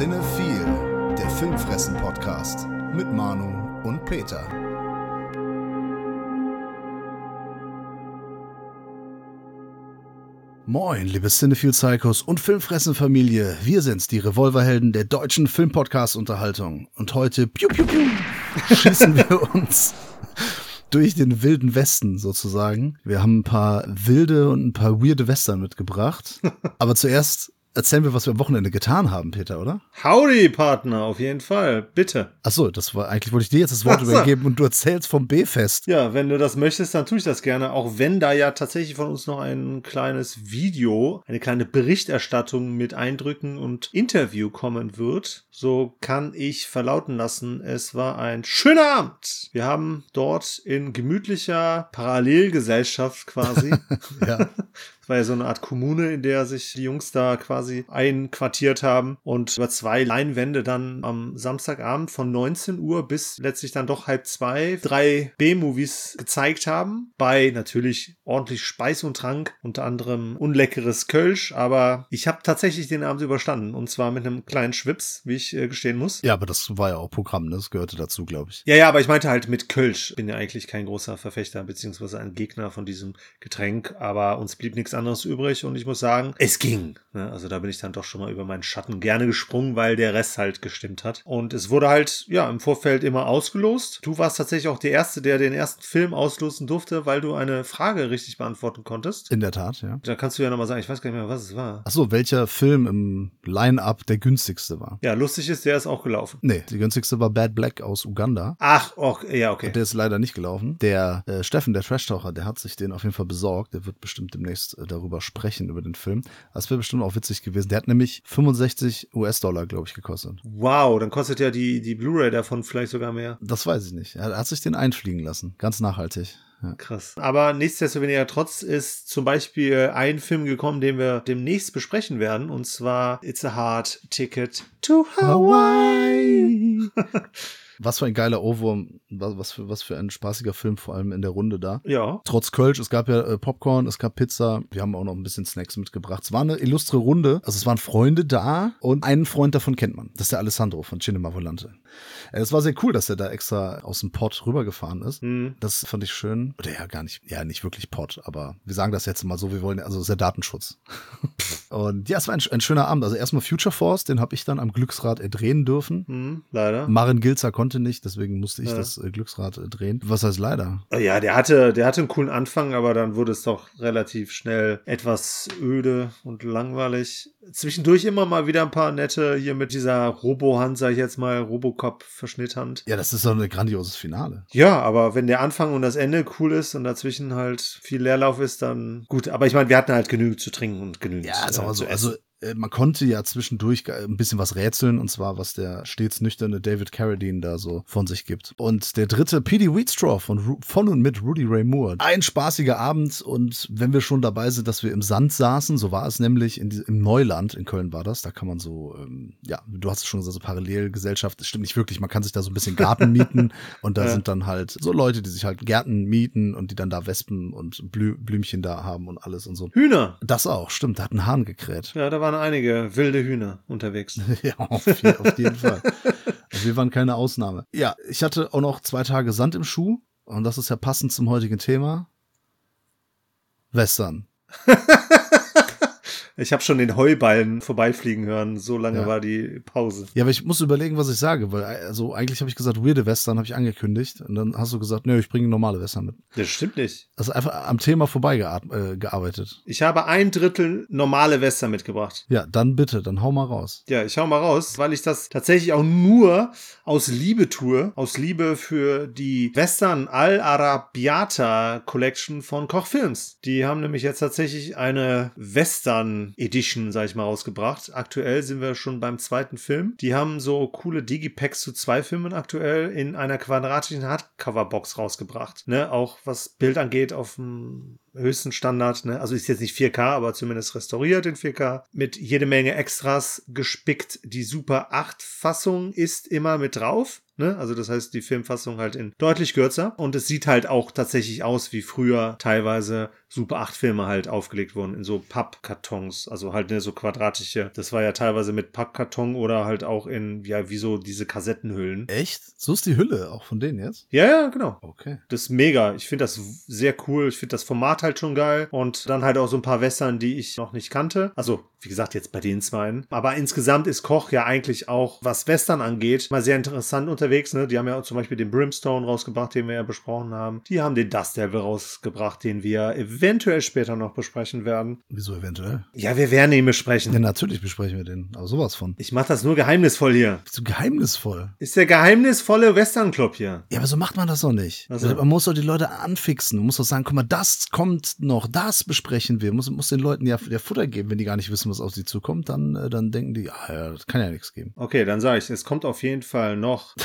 Cinephile, der Filmfressen-Podcast mit Manu und Peter. Moin, liebe Cinephile Psychos und Filmfressen-Familie. Wir sind's, die Revolverhelden der deutschen Filmpodcast-Unterhaltung. Und heute, piu, piu, piu, schießen wir uns durch den wilden Westen sozusagen. Wir haben ein paar wilde und ein paar weirde Western mitgebracht. Aber zuerst erzählen wir, was wir am Wochenende getan haben, Peter, oder? Howdy, Partner, auf jeden Fall. Bitte. Achso, das war eigentlich wollte ich dir jetzt das Wort Ach so. übergeben und du erzählst vom B-Fest. Ja, wenn du das möchtest, dann tue ich das gerne. Auch wenn da ja tatsächlich von uns noch ein kleines Video, eine kleine Berichterstattung mit Eindrücken und Interview kommen wird, so kann ich verlauten lassen, es war ein schöner Abend. Wir haben dort in gemütlicher Parallelgesellschaft quasi Ja. War ja so eine Art Kommune, in der sich die Jungs da quasi einquartiert haben und über zwei Leinwände dann am Samstagabend von 19 Uhr bis letztlich dann doch halb zwei drei B-Movies gezeigt haben. Bei natürlich ordentlich Speis und Trank, unter anderem unleckeres Kölsch, aber ich habe tatsächlich den Abend überstanden und zwar mit einem kleinen Schwips, wie ich äh, gestehen muss. ja, aber das war ja auch Programm, ne? das gehörte dazu, glaube ich. Ja, ja, aber ich meinte halt mit Kölsch. Bin ja eigentlich kein großer Verfechter beziehungsweise ein Gegner von diesem Getränk, aber uns blieb nichts anderes übrig und ich muss sagen, es ging. Ne? Also da bin ich dann doch schon mal über meinen Schatten gerne gesprungen, weil der Rest halt gestimmt hat. Und es wurde halt, ja, im Vorfeld immer ausgelost. Du warst tatsächlich auch der Erste, der den ersten Film auslosen durfte, weil du eine Frage richtig beantworten konntest. In der Tat, ja. Da kannst du ja nochmal sagen, ich weiß gar nicht mehr, was es war. Achso, welcher Film im Line-Up der günstigste war? Ja, lustig ist, der ist auch gelaufen. Nee, die günstigste war Bad Black aus Uganda. Ach, och, ja, okay. Der ist leider nicht gelaufen. Der äh, Steffen, der Trash-Taucher, der hat sich den auf jeden Fall besorgt. Der wird bestimmt demnächst äh, darüber sprechen, über den Film. Das wäre bestimmt auch witzig gewesen. Der hat nämlich 65 US-Dollar, glaube ich, gekostet. Wow, dann kostet ja die, die Blu-ray davon vielleicht sogar mehr. Das weiß ich nicht. Er hat sich den einfliegen lassen. Ganz nachhaltig. Ja. Krass. Aber nichtsdestoweniger trotz ist zum Beispiel ein Film gekommen, den wir demnächst besprechen werden, und zwar It's a Hard Ticket to Hawaii. Was für ein geiler Ohrwurm, was für, was für ein spaßiger Film, vor allem in der Runde da. Ja. Trotz Kölsch, es gab ja äh, Popcorn, es gab Pizza, wir haben auch noch ein bisschen Snacks mitgebracht. Es war eine illustre Runde, also es waren Freunde da und einen Freund davon kennt man. Das ist der Alessandro von Cinema Volante. Äh, Es war sehr cool, dass er da extra aus dem Pott rübergefahren ist. Hm. Das fand ich schön. Oder ja, gar nicht, ja, nicht wirklich Pott, aber wir sagen das jetzt mal so, wir wollen, also es ist ja Datenschutz. und ja, es war ein, ein schöner Abend. Also erstmal Future Force, den habe ich dann am Glücksrad erdrehen dürfen. Hm, leider. Maren Gilzer konnte nicht, deswegen musste ich Ja. das äh, Glücksrad äh, drehen. Was heißt leider? Ja, der hatte, der hatte einen coolen Anfang, aber dann wurde es doch relativ schnell etwas öde und langweilig. Zwischendurch immer mal wieder ein paar nette hier mit dieser Robo-Hand, sag ich jetzt mal, Robocop-Verschnitthand. Ja, das ist doch ein grandioses Finale. Ja, aber wenn der Anfang und das Ende cool ist und dazwischen halt viel Leerlauf ist, dann gut. Aber ich meine, wir hatten halt genügend zu trinken und genügend. Ja, äh, aber so. Also äh, man konnte ja zwischendurch ein bisschen was rätseln, und zwar, was der stets nüchterne David Carradine da so von sich gibt. Und der dritte, P.D. Wheatstraw von, Ru von und mit Rudy Ray Moore. Ein spaßiger Abend und wenn wir schon dabei sind, dass wir im Sand saßen, so war es nämlich in im Neuland, in Köln war das, da kann man so, ähm, ja, du hast es schon gesagt, so Parallelgesellschaft, das stimmt nicht wirklich, man kann sich da so ein bisschen Garten mieten und da Ja. sind dann halt so Leute, die sich halt Gärten mieten und die dann da Wespen und Blü Blümchen da haben und alles und so. Hühner. Das auch, stimmt, da hat ein Hahn gekräht. Ja, da waren einige wilde Hühner unterwegs. Ja, auf, je- auf jeden Fall. Also wir waren keine Ausnahme. Ja, ich hatte auch noch zwei Tage Sand im Schuh und das ist ja passend zum heutigen Thema. Western. Ich habe schon den Heuballen vorbeifliegen hören. So lange Ja. war die Pause. Ja, aber ich muss überlegen, was ich sage, weil also eigentlich habe ich gesagt, weirde Western habe ich angekündigt und dann hast du gesagt, nö, ich bringe normale Western mit. Das stimmt nicht. Ist einfach am Thema vorbeigearbeitet. Äh. Ich habe ein Drittel normale Western mitgebracht. ja, dann bitte, dann hau mal raus. Ja, ich hau mal raus, weil ich das tatsächlich auch nur aus Liebe tue. Aus Liebe für die Western Al-Arabiata Collection von Koch Films. Die haben nämlich jetzt tatsächlich eine Western Edition, sag ich mal, rausgebracht. Aktuell sind wir schon beim zweiten Film. Die haben so coole Digipacks zu zwei Filmen aktuell in einer quadratischen Hardcover-Box rausgebracht. Ne, auch was Bild angeht auf dem höchsten Standard, ne? Also ist jetzt nicht 4K, aber zumindest restauriert in 4K. Mit jede Menge Extras gespickt. Die Super 8 Fassung ist immer mit drauf. Ne? Also das heißt, die Filmfassung halt in deutlich kürzer. Und es sieht halt auch tatsächlich aus, wie früher teilweise Super 8 Filme halt aufgelegt wurden in so Pappkartons, also halt ne, so quadratische. Das war ja teilweise mit Pappkarton oder halt auch in, ja, wie so diese Kassettenhüllen. Echt? So ist die Hülle auch von denen jetzt? Ja, ja, genau. Okay. Das ist mega. Ich finde das sehr cool. Ich finde das Format halt schon geil. Und dann halt auch so ein paar Western, die ich noch nicht kannte. Also, wie gesagt, jetzt bei den zweien. Aber insgesamt ist Koch ja eigentlich auch, was Western angeht, mal sehr interessant unterwegs. Ne? Die haben ja zum Beispiel den Brimstone rausgebracht, den wir ja besprochen haben. Die haben den Dust Devil rausgebracht, den wir eventuell später noch besprechen werden. Wieso eventuell? Ja, wir werden ihn besprechen. Ja, natürlich besprechen wir den. Aber sowas von. Ich mache das nur geheimnisvoll hier. Bist du geheimnisvoll? Ist der geheimnisvolle Western Club hier. Ja, aber so macht man das doch nicht. Also- Man muss doch die Leute anfixen. Man muss doch sagen, guck mal, das kommt noch, das besprechen wir. Muss, muss den Leuten ja, ja Futter geben. Wenn die gar nicht wissen, was auf sie zukommt, dann, äh, dann denken die, ah, ja, das kann ja nichts geben. Okay, dann sage ich, es kommt auf jeden Fall noch.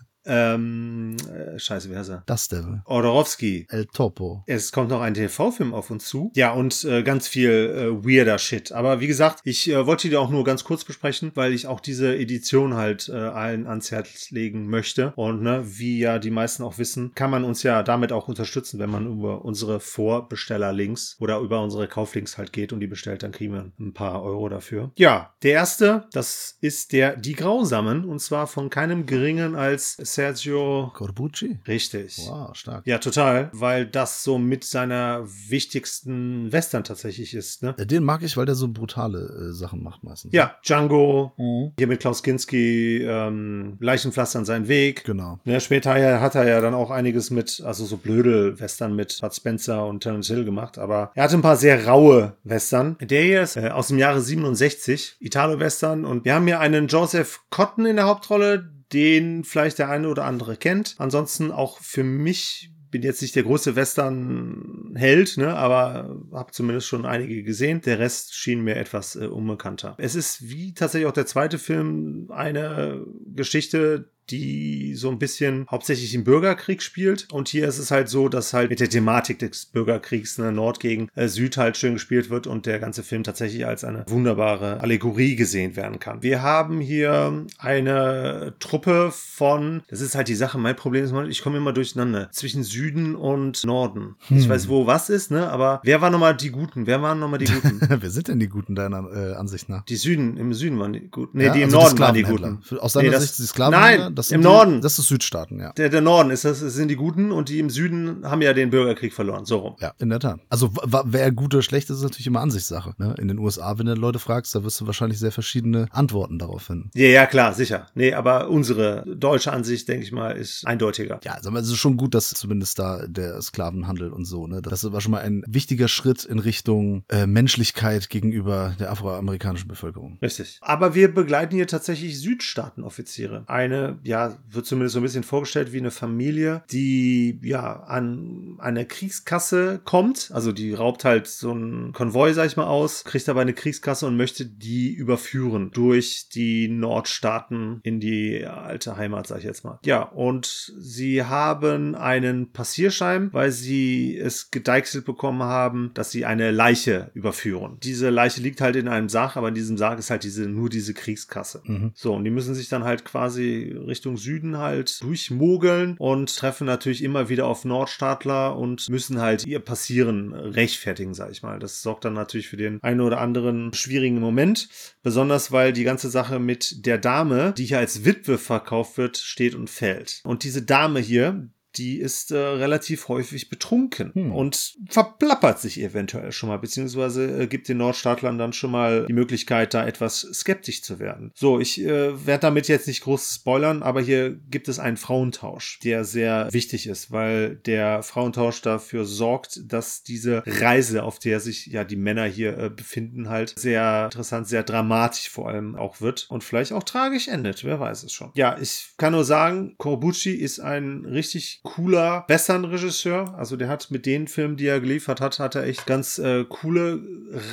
ähm, äh, scheiße, wie heißt er? Das Devil. Odorowski. El Topo. Es kommt noch ein TV-Film auf uns zu. Ja, und äh, ganz viel äh, weirder Shit. Aber wie gesagt, ich äh, wollte die auch nur ganz kurz besprechen, weil ich auch diese Edition halt äh, allen ans Herz legen möchte. Und ne, wie ja die meisten auch wissen, kann man uns ja damit auch unterstützen, wenn man über unsere Vorbestellerlinks oder über unsere Kauflinks halt geht und die bestellt, dann kriegen wir ein paar Euro dafür. Ja, der erste, das ist der Die Grausamen und zwar von keinem geringen als Sergio. Corbucci? Richtig. Wow, stark. Ja, total, weil das so mit seiner wichtigsten Western tatsächlich ist, ne? Äh, Den mag ich, weil der so brutale äh, Sachen macht meistens. Ja, Django, Mhm. hier mit Klaus Kinski, ähm, Leichenpflastern seinen Weg. Genau. Ne, später ja- hat er ja dann auch einiges mit, also so blöde Western mit Bud Spencer und Terence Hill gemacht, aber er hatte ein paar sehr raue Western. Der hier ist äh, aus dem Jahre 67, Italo-Western und wir haben hier einen Joseph Cotton in der Hauptrolle, den vielleicht der eine oder andere kennt. Ansonsten auch für mich bin jetzt nicht der große Western-Held, ne, aber habe zumindest schon einige gesehen. Der Rest schien mir etwas äh, unbekannter. Es ist wie tatsächlich auch der zweite Film eine Geschichte, die so ein bisschen hauptsächlich im Bürgerkrieg spielt. Und hier ist es halt so, dass halt mit der Thematik des Bürgerkriegs ne, Nord gegen äh, Süd halt schön gespielt wird und der ganze Film tatsächlich als eine wunderbare Allegorie gesehen werden kann. Wir haben hier eine Truppe von, das ist halt die Sache, mein Problem ist mal, ich komme immer durcheinander zwischen Süden und Norden. Ich weiß, wo was ist, ne? Aber wer war nochmal die Guten? Wer waren nochmal die Guten? Wer sind denn die Guten deiner äh, Ansicht nach? Die Süden, im Süden waren die Guten. Nee, Ja, die im also Norden waren die. Guten. Aus seiner Nee, das- Sicht die Sklavenhändler? Nein, das im die, Norden. Das ist Südstaaten, ja. Der, der Norden ist das, sind die Guten und die im Süden haben ja den Bürgerkrieg verloren. So rum. Ja, in der Tat. Also wer gut oder schlecht ist, ist natürlich immer Ansichtssache. Ne? In den USA, wenn du Leute fragst, da wirst du wahrscheinlich sehr verschiedene Antworten darauf finden. Ja, ja, klar, sicher. Nee, aber unsere deutsche Ansicht, denke ich mal, ist eindeutiger. Ja, mal, es ist schon gut, dass zumindest da der Sklavenhandel und so, ne? Das war schon mal ein wichtiger Schritt in Richtung äh, Menschlichkeit gegenüber der afroamerikanischen Bevölkerung. Richtig. Aber wir begleiten hier tatsächlich Südstaatenoffiziere. Eine, ja, wird zumindest so ein bisschen vorgestellt wie eine Familie, die ja an eine Kriegskasse kommt. Also die raubt halt so einen Konvoi, sag ich mal, aus, kriegt aber eine Kriegskasse und möchte die überführen durch die Nordstaaten in die alte Heimat, sag ich jetzt mal. Ja, und sie haben einen Passierschein, weil sie es gedeichselt bekommen haben, dass sie eine Leiche überführen. Diese Leiche liegt halt in einem Sarg, aber in diesem Sarg ist halt diese, nur diese Kriegskasse. Mhm. So, und die müssen sich dann halt quasi Richtung Süden halt durchmogeln und treffen natürlich immer wieder auf Nordstaatler und müssen halt ihr Passieren rechtfertigen, sag ich mal. Das sorgt dann natürlich für den einen oder anderen schwierigen Moment. Besonders weil die ganze Sache mit der Dame, die hier als Witwe verkauft wird, steht und fällt. Und diese Dame hier, die ist äh, relativ häufig betrunken Hm. und verplappert sich eventuell schon mal, beziehungsweise äh, gibt den Nordstaatlern dann schon mal die Möglichkeit, da etwas skeptisch zu werden. So, ich äh, werde damit jetzt nicht groß spoilern, aber hier gibt es einen Frauentausch, der sehr wichtig ist, weil der Frauentausch dafür sorgt, dass diese Reise, auf der sich ja die Männer hier äh, befinden, halt sehr interessant, sehr dramatisch vor allem auch wird und vielleicht auch tragisch endet, wer weiß es schon. Ja, ich kann nur sagen, Corbucci ist ein richtig cooler Western-Regisseur. Also der hat mit den Filmen, die er geliefert hat, hat er echt ganz äh, coole,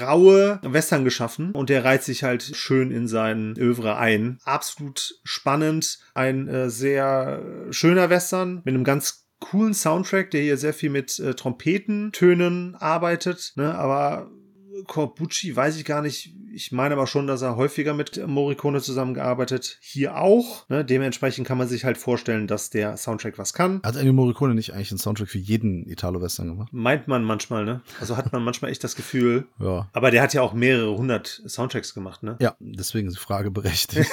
raue Western geschaffen und der reiht sich halt schön in sein Övre ein. Absolut spannend, ein äh, sehr schöner Western mit einem ganz coolen Soundtrack, der hier sehr viel mit äh, Trompetentönen arbeitet, ne, aber Corbucci weiß ich gar nicht. Ich meine aber schon, dass er häufiger mit Morricone zusammengearbeitet. Hier auch. Ne? Dementsprechend kann man sich halt vorstellen, dass der Soundtrack was kann. Hat Ennio Morricone nicht eigentlich einen Soundtrack für jeden Italo-Western gemacht? Meint man manchmal, ne? Also hat man manchmal echt das Gefühl. Ja. Aber der hat ja auch mehrere hundert Soundtracks gemacht, ne? Ja, deswegen ist die Frage berechtigt.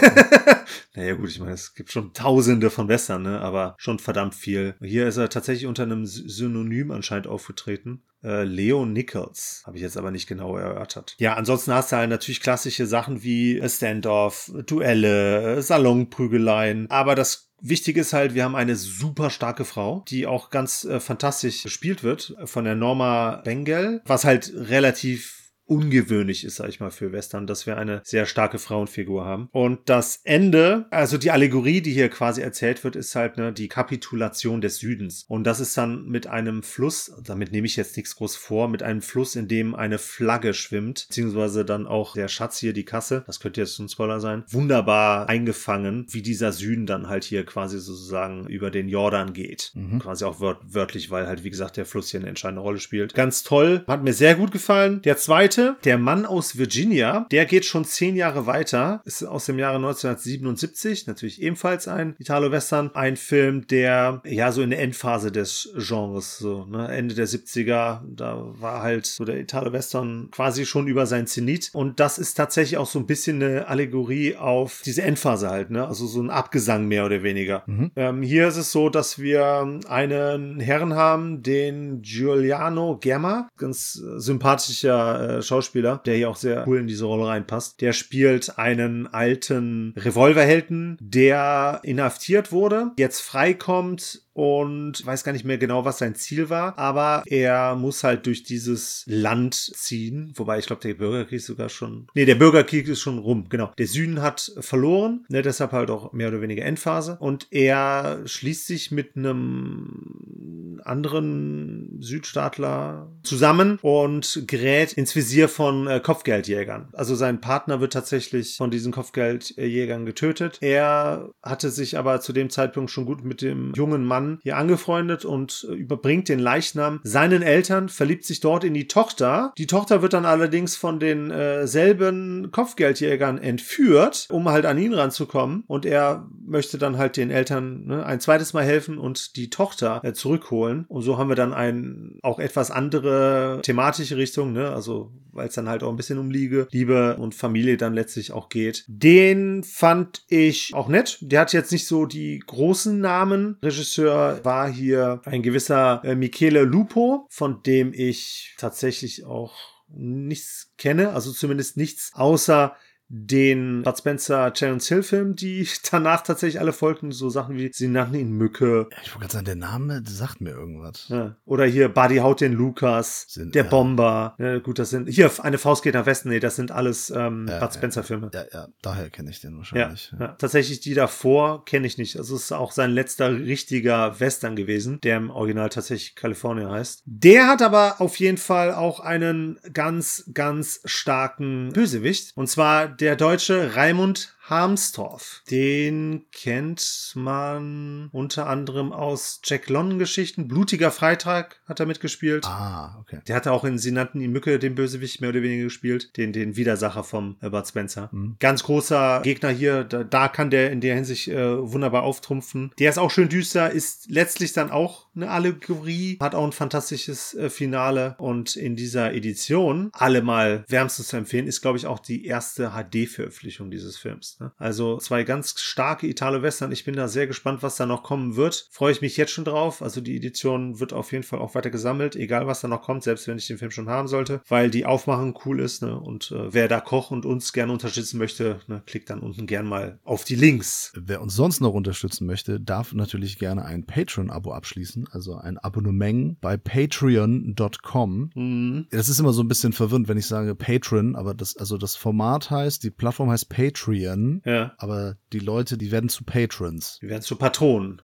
naja, gut, ich meine, es gibt schon tausende von Western, ne? Aber schon verdammt viel. Hier ist er tatsächlich unter einem Synonym anscheinend aufgetreten. Äh, Leo Nichols. Habe ich jetzt aber nicht genau erörtert. Ja, ansonsten hast du halt natürlich klassische Sachen wie Standoff, Duelle, Salonprügeleien. Aber das Wichtig ist halt, wir haben eine super starke Frau, die auch ganz äh, fantastisch gespielt wird von der Norma Bengel, was halt relativ ungewöhnlich ist, sag ich mal, für Western, dass wir eine sehr starke Frauenfigur haben. Und das Ende, also die Allegorie, die hier quasi erzählt wird, ist halt ne, die Kapitulation des Südens. Und das ist dann mit einem Fluss, damit nehme ich jetzt nichts groß vor, mit einem Fluss, in dem eine Flagge schwimmt, beziehungsweise dann auch der Schatz hier, die Kasse, das könnte jetzt ein Spoiler sein, wunderbar eingefangen, wie dieser Süden dann halt hier quasi sozusagen über den Jordan geht. Mhm. Quasi auch wört wörtlich, weil halt, wie gesagt, der Fluss hier eine entscheidende Rolle spielt. Ganz toll, hat mir sehr gut gefallen. Der zweite Seite, der Mann aus Virginia, der geht schon zehn Jahre weiter, ist aus dem Jahre 1977, natürlich ebenfalls ein Italo-Western, ein Film, der ja so in der Endphase des Genres, so ne, Ende der 70er, da war halt so der Italo-Western quasi schon über sein Zenit. Und das ist tatsächlich auch so ein bisschen eine Allegorie auf diese Endphase halt, ne, also so ein Abgesang mehr oder weniger. Mhm. Ähm, hier ist es so, dass wir einen Herren haben, den Giuliano Gemma, ganz sympathischer äh, Schauspieler, der hier auch sehr cool in diese Rolle reinpasst. Der spielt einen alten Revolverhelden, der inhaftiert wurde, jetzt freikommt und weiß gar nicht mehr genau, was sein Ziel war, aber er muss halt durch dieses Land ziehen, wobei ich glaube, der Bürgerkrieg ist sogar schon, nee, der Bürgerkrieg ist schon rum, genau. Der Süden hat verloren, ne, deshalb halt auch mehr oder weniger Endphase und er schließt sich mit einem anderen Südstaatler zusammen und gerät ins Visier von äh, Kopfgeldjägern. Also sein Partner wird tatsächlich von diesen Kopfgeldjägern getötet. Er hatte sich aber zu dem Zeitpunkt schon gut mit dem jungen Mann Mann hier angefreundet und äh, überbringt den Leichnam seinen Eltern, verliebt sich dort in die Tochter. Die Tochter wird dann allerdings von den äh, selben Kopfgeldjägern entführt, um halt an ihn ranzukommen. Und er möchte dann halt den Eltern ne, ein zweites Mal helfen und die Tochter äh, zurückholen. Und so haben wir dann ein auch etwas andere thematische Richtung, ne? Also weil es dann halt auch ein bisschen um Liebe, Liebe und Familie dann letztlich auch geht. Den fand ich auch nett. Der hat jetzt nicht so die großen Namen. Regisseur war hier ein gewisser äh, Michele Lupo, von dem ich tatsächlich auch nichts kenne, also zumindest nichts außer den Bud Spencer Terence Hill Film, die danach tatsächlich alle folgten, so Sachen wie sie nannten ihn Mücke. Ich wollte gerade sagen, der Name sagt mir irgendwas. Ja. Oder hier Buddy haut den Lukas, sind, der ja. Bomber. Ja, gut, das sind hier eine Faust geht nach Westen. Nee, das sind alles ähm, Bud Spencer Filme. Ja, ja, daher kenne ich den wahrscheinlich. Tatsächlich die davor kenne ich nicht. Also es ist auch sein letzter richtiger Western gewesen, der im Original tatsächlich California heißt. Der hat aber auf jeden Fall auch einen ganz, ganz starken Bösewicht. Und zwar der Deutsche Raimund Harmstorf. Den kennt man unter anderem aus Jack London Geschichten. Blutiger Freitag hat er mitgespielt. Ah, okay. Der hatte auch in Sie nannten ihn Mücke, den Bösewicht, mehr oder weniger gespielt. Den, den Widersacher vom Bud Spencer. Mhm. Ganz großer Gegner hier. Da, da, kann der in der Hinsicht äh, wunderbar auftrumpfen. Der ist auch schön düster, ist letztlich dann auch eine Allegorie. Hat auch ein fantastisches äh, Finale. Und in dieser Edition, alle mal wärmstens zu empfehlen, ist, glaube ich, auch die erste HD-Veröffentlichung dieses Films. Ne? Also zwei ganz starke Italo-Western. Ich bin da sehr gespannt, was da noch kommen wird. Freue ich mich jetzt schon drauf. Also die Edition wird auf jeden Fall auch weiter gesammelt, egal was da noch kommt, selbst wenn ich den Film schon haben sollte, weil die Aufmachung cool ist. Ne? Und äh, wer da Koch und uns gerne unterstützen möchte, ne, klickt dann unten gern mal auf die Links. Wer uns sonst noch unterstützen möchte, darf natürlich gerne ein Patreon-Abo abschließen, also ein Abonnement bei patreon.com. Mhm. Das ist immer so ein bisschen verwirrend, wenn ich sage Patreon, aber das, also das Format heißt, die Plattform heißt Patreon ja. Aber die Leute, die werden zu Patrons. Die werden zu Patronen.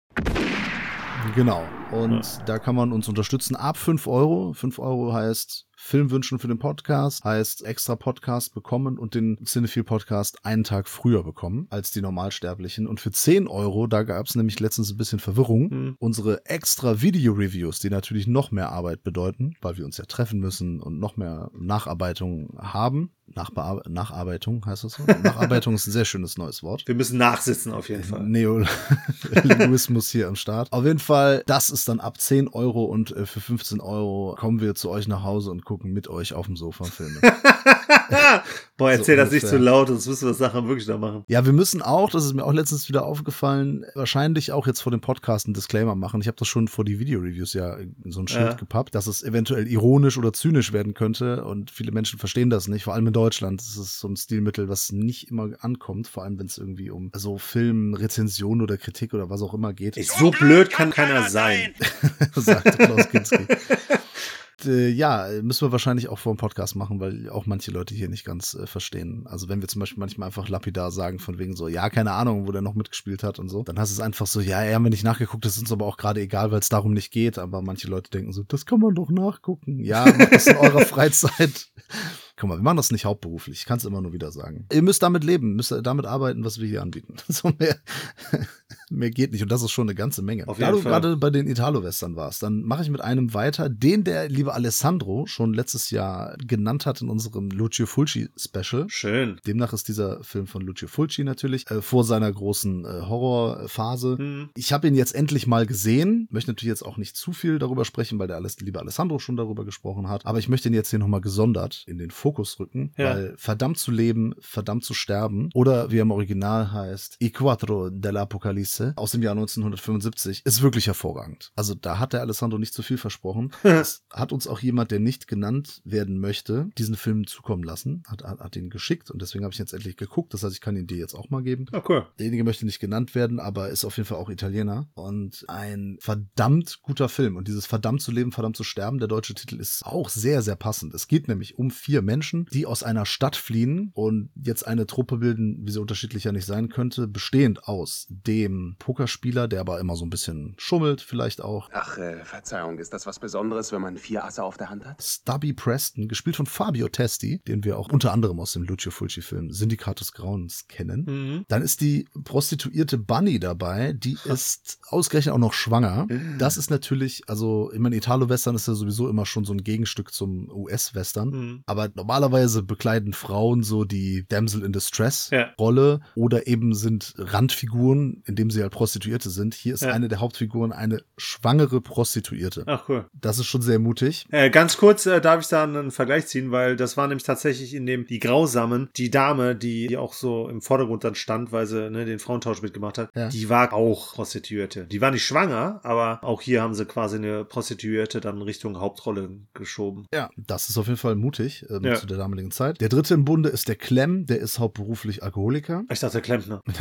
Genau. Und ja. da kann man uns unterstützen ab 5 Euro. 5 Euro heißt Filmwünschen für den Podcast, heißt extra Podcast bekommen und den Cinephile Podcast einen Tag früher bekommen als die Normalsterblichen. Und für 10 Euro, da gab es nämlich letztens ein bisschen Verwirrung, mhm. unsere extra Video-Reviews, die natürlich noch mehr Arbeit bedeuten, weil wir uns ja treffen müssen und noch mehr Nacharbeitung haben Nachbear Nacharbeitung heißt das so? Nacharbeitung ist ein sehr schönes neues Wort. Wir müssen nachsitzen auf jeden Fall. Neolinguismus hier am Start. Auf jeden Fall, das ist dann ab 10 Euro und äh, für 15 Euro kommen wir zu euch nach Hause und gucken mit euch auf dem Sofa Filme. Boah, erzähl so das nicht zu laut, sonst müssen wir das nachher wirklich da machen. Ja, wir müssen auch, das ist mir auch letztens wieder aufgefallen, wahrscheinlich auch jetzt vor dem Podcast einen Disclaimer machen. Ich habe das schon vor die Video-Reviews ja so ein Schild ja. gepappt, dass es eventuell ironisch oder zynisch werden könnte und viele Menschen verstehen das nicht, vor allem in Deutschland. Das ist so ein Stilmittel, was nicht immer ankommt, vor allem wenn es irgendwie um so Filmrezension oder Kritik oder was auch immer geht. So blöd kann keiner sein, sagt Klaus Kinski. äh, ja, müssen wir wahrscheinlich auch vor dem Podcast machen, weil auch manche Leute hier nicht ganz äh, verstehen. Also wenn wir zum Beispiel manchmal einfach lapidar sagen, von wegen so, ja, keine Ahnung, wo der noch mitgespielt hat und so, dann hast du es einfach so, ja, er haben wir nicht nachgeguckt, das ist uns aber auch gerade egal, weil es darum nicht geht. Aber manche Leute denken so, das kann man doch nachgucken. Ja, macht das in eurer Freizeit. Guck mal, wir machen das nicht hauptberuflich. Ich kann es immer nur wieder sagen. Ihr müsst damit leben, müsst damit arbeiten, was wir hier anbieten. So mehr, mehr geht nicht. Und das ist schon eine ganze Menge. Auf da du gerade bei den Italo-Western warst, dann mache ich mit einem weiter, den der liebe Alessandro schon letztes Jahr genannt hat in unserem Lucio Fulci-Special. Schön. Demnach ist dieser Film von Lucio Fulci natürlich äh, vor seiner großen äh, Horrorphase. Hm. Ich habe ihn jetzt endlich mal gesehen. Möchte natürlich jetzt auch nicht zu viel darüber sprechen, weil der alles, liebe Alessandro schon darüber gesprochen hat. Aber ich möchte ihn jetzt hier nochmal gesondert in den Fokus rücken, ja. weil verdammt zu leben, verdammt zu sterben oder wie er im Original heißt, I Quattro dell'Apocalisse aus dem Jahr 1975 ist wirklich hervorragend. Also da hat der Alessandro nicht zu viel versprochen. das hat uns auch jemand, der nicht genannt werden möchte, diesen Film zukommen lassen, hat, hat, hat ihn geschickt und deswegen habe ich jetzt endlich geguckt. Das heißt, ich kann ihn dir jetzt auch mal geben. Okay. Derjenige möchte nicht genannt werden, aber ist auf jeden Fall auch Italiener und ein verdammt guter Film. Und dieses verdammt zu leben, verdammt zu sterben, der deutsche Titel ist auch sehr, sehr passend. Es geht nämlich um vier Menschen, die aus einer Stadt fliehen und jetzt eine Truppe bilden, wie sie unterschiedlicher nicht sein könnte, bestehend aus dem Pokerspieler, der aber immer so ein bisschen schummelt, vielleicht auch. Ach, äh, Verzeihung, ist das was Besonderes, wenn man vier Asse auf der Hand hat? Stubby Preston, gespielt von Fabio Testi, den wir auch unter anderem aus dem Lucio Fulci-Film Syndikat des Grauens kennen. Mhm. Dann ist die Prostituierte Bunny dabei, die ist ausgerechnet auch noch schwanger. Das ist natürlich, also, ich meine, Italo-Western ist ja sowieso immer schon so ein Gegenstück zum US-Western. Mhm. Aber normalerweise bekleiden Frauen so die Damsel in Distress ja. Rolle oder eben sind Randfiguren, indem sie halt Prostituierte sind. Hier ist ja. eine der Hauptfiguren eine schwangere Prostituierte. Ach cool. Das ist schon sehr mutig. Äh, ganz kurz äh, darf ich da einen Vergleich ziehen, weil das war nämlich tatsächlich in dem Die Grausamen, die Dame, die, die auch so im Vordergrund dann stand, weil sie ne, den Frauentausch mitgemacht hat, ja. die war auch Prostituierte. Die war nicht schwanger, aber auch hier haben sie quasi eine Prostituierte dann Richtung Hauptrolle geschoben. Ja, das ist auf jeden Fall mutig ähm, ja. zu der damaligen Zeit. Der dritte im Bunde ist der Clem, der ist hauptberuflich Alkoholiker. Ich dachte, der Klempner.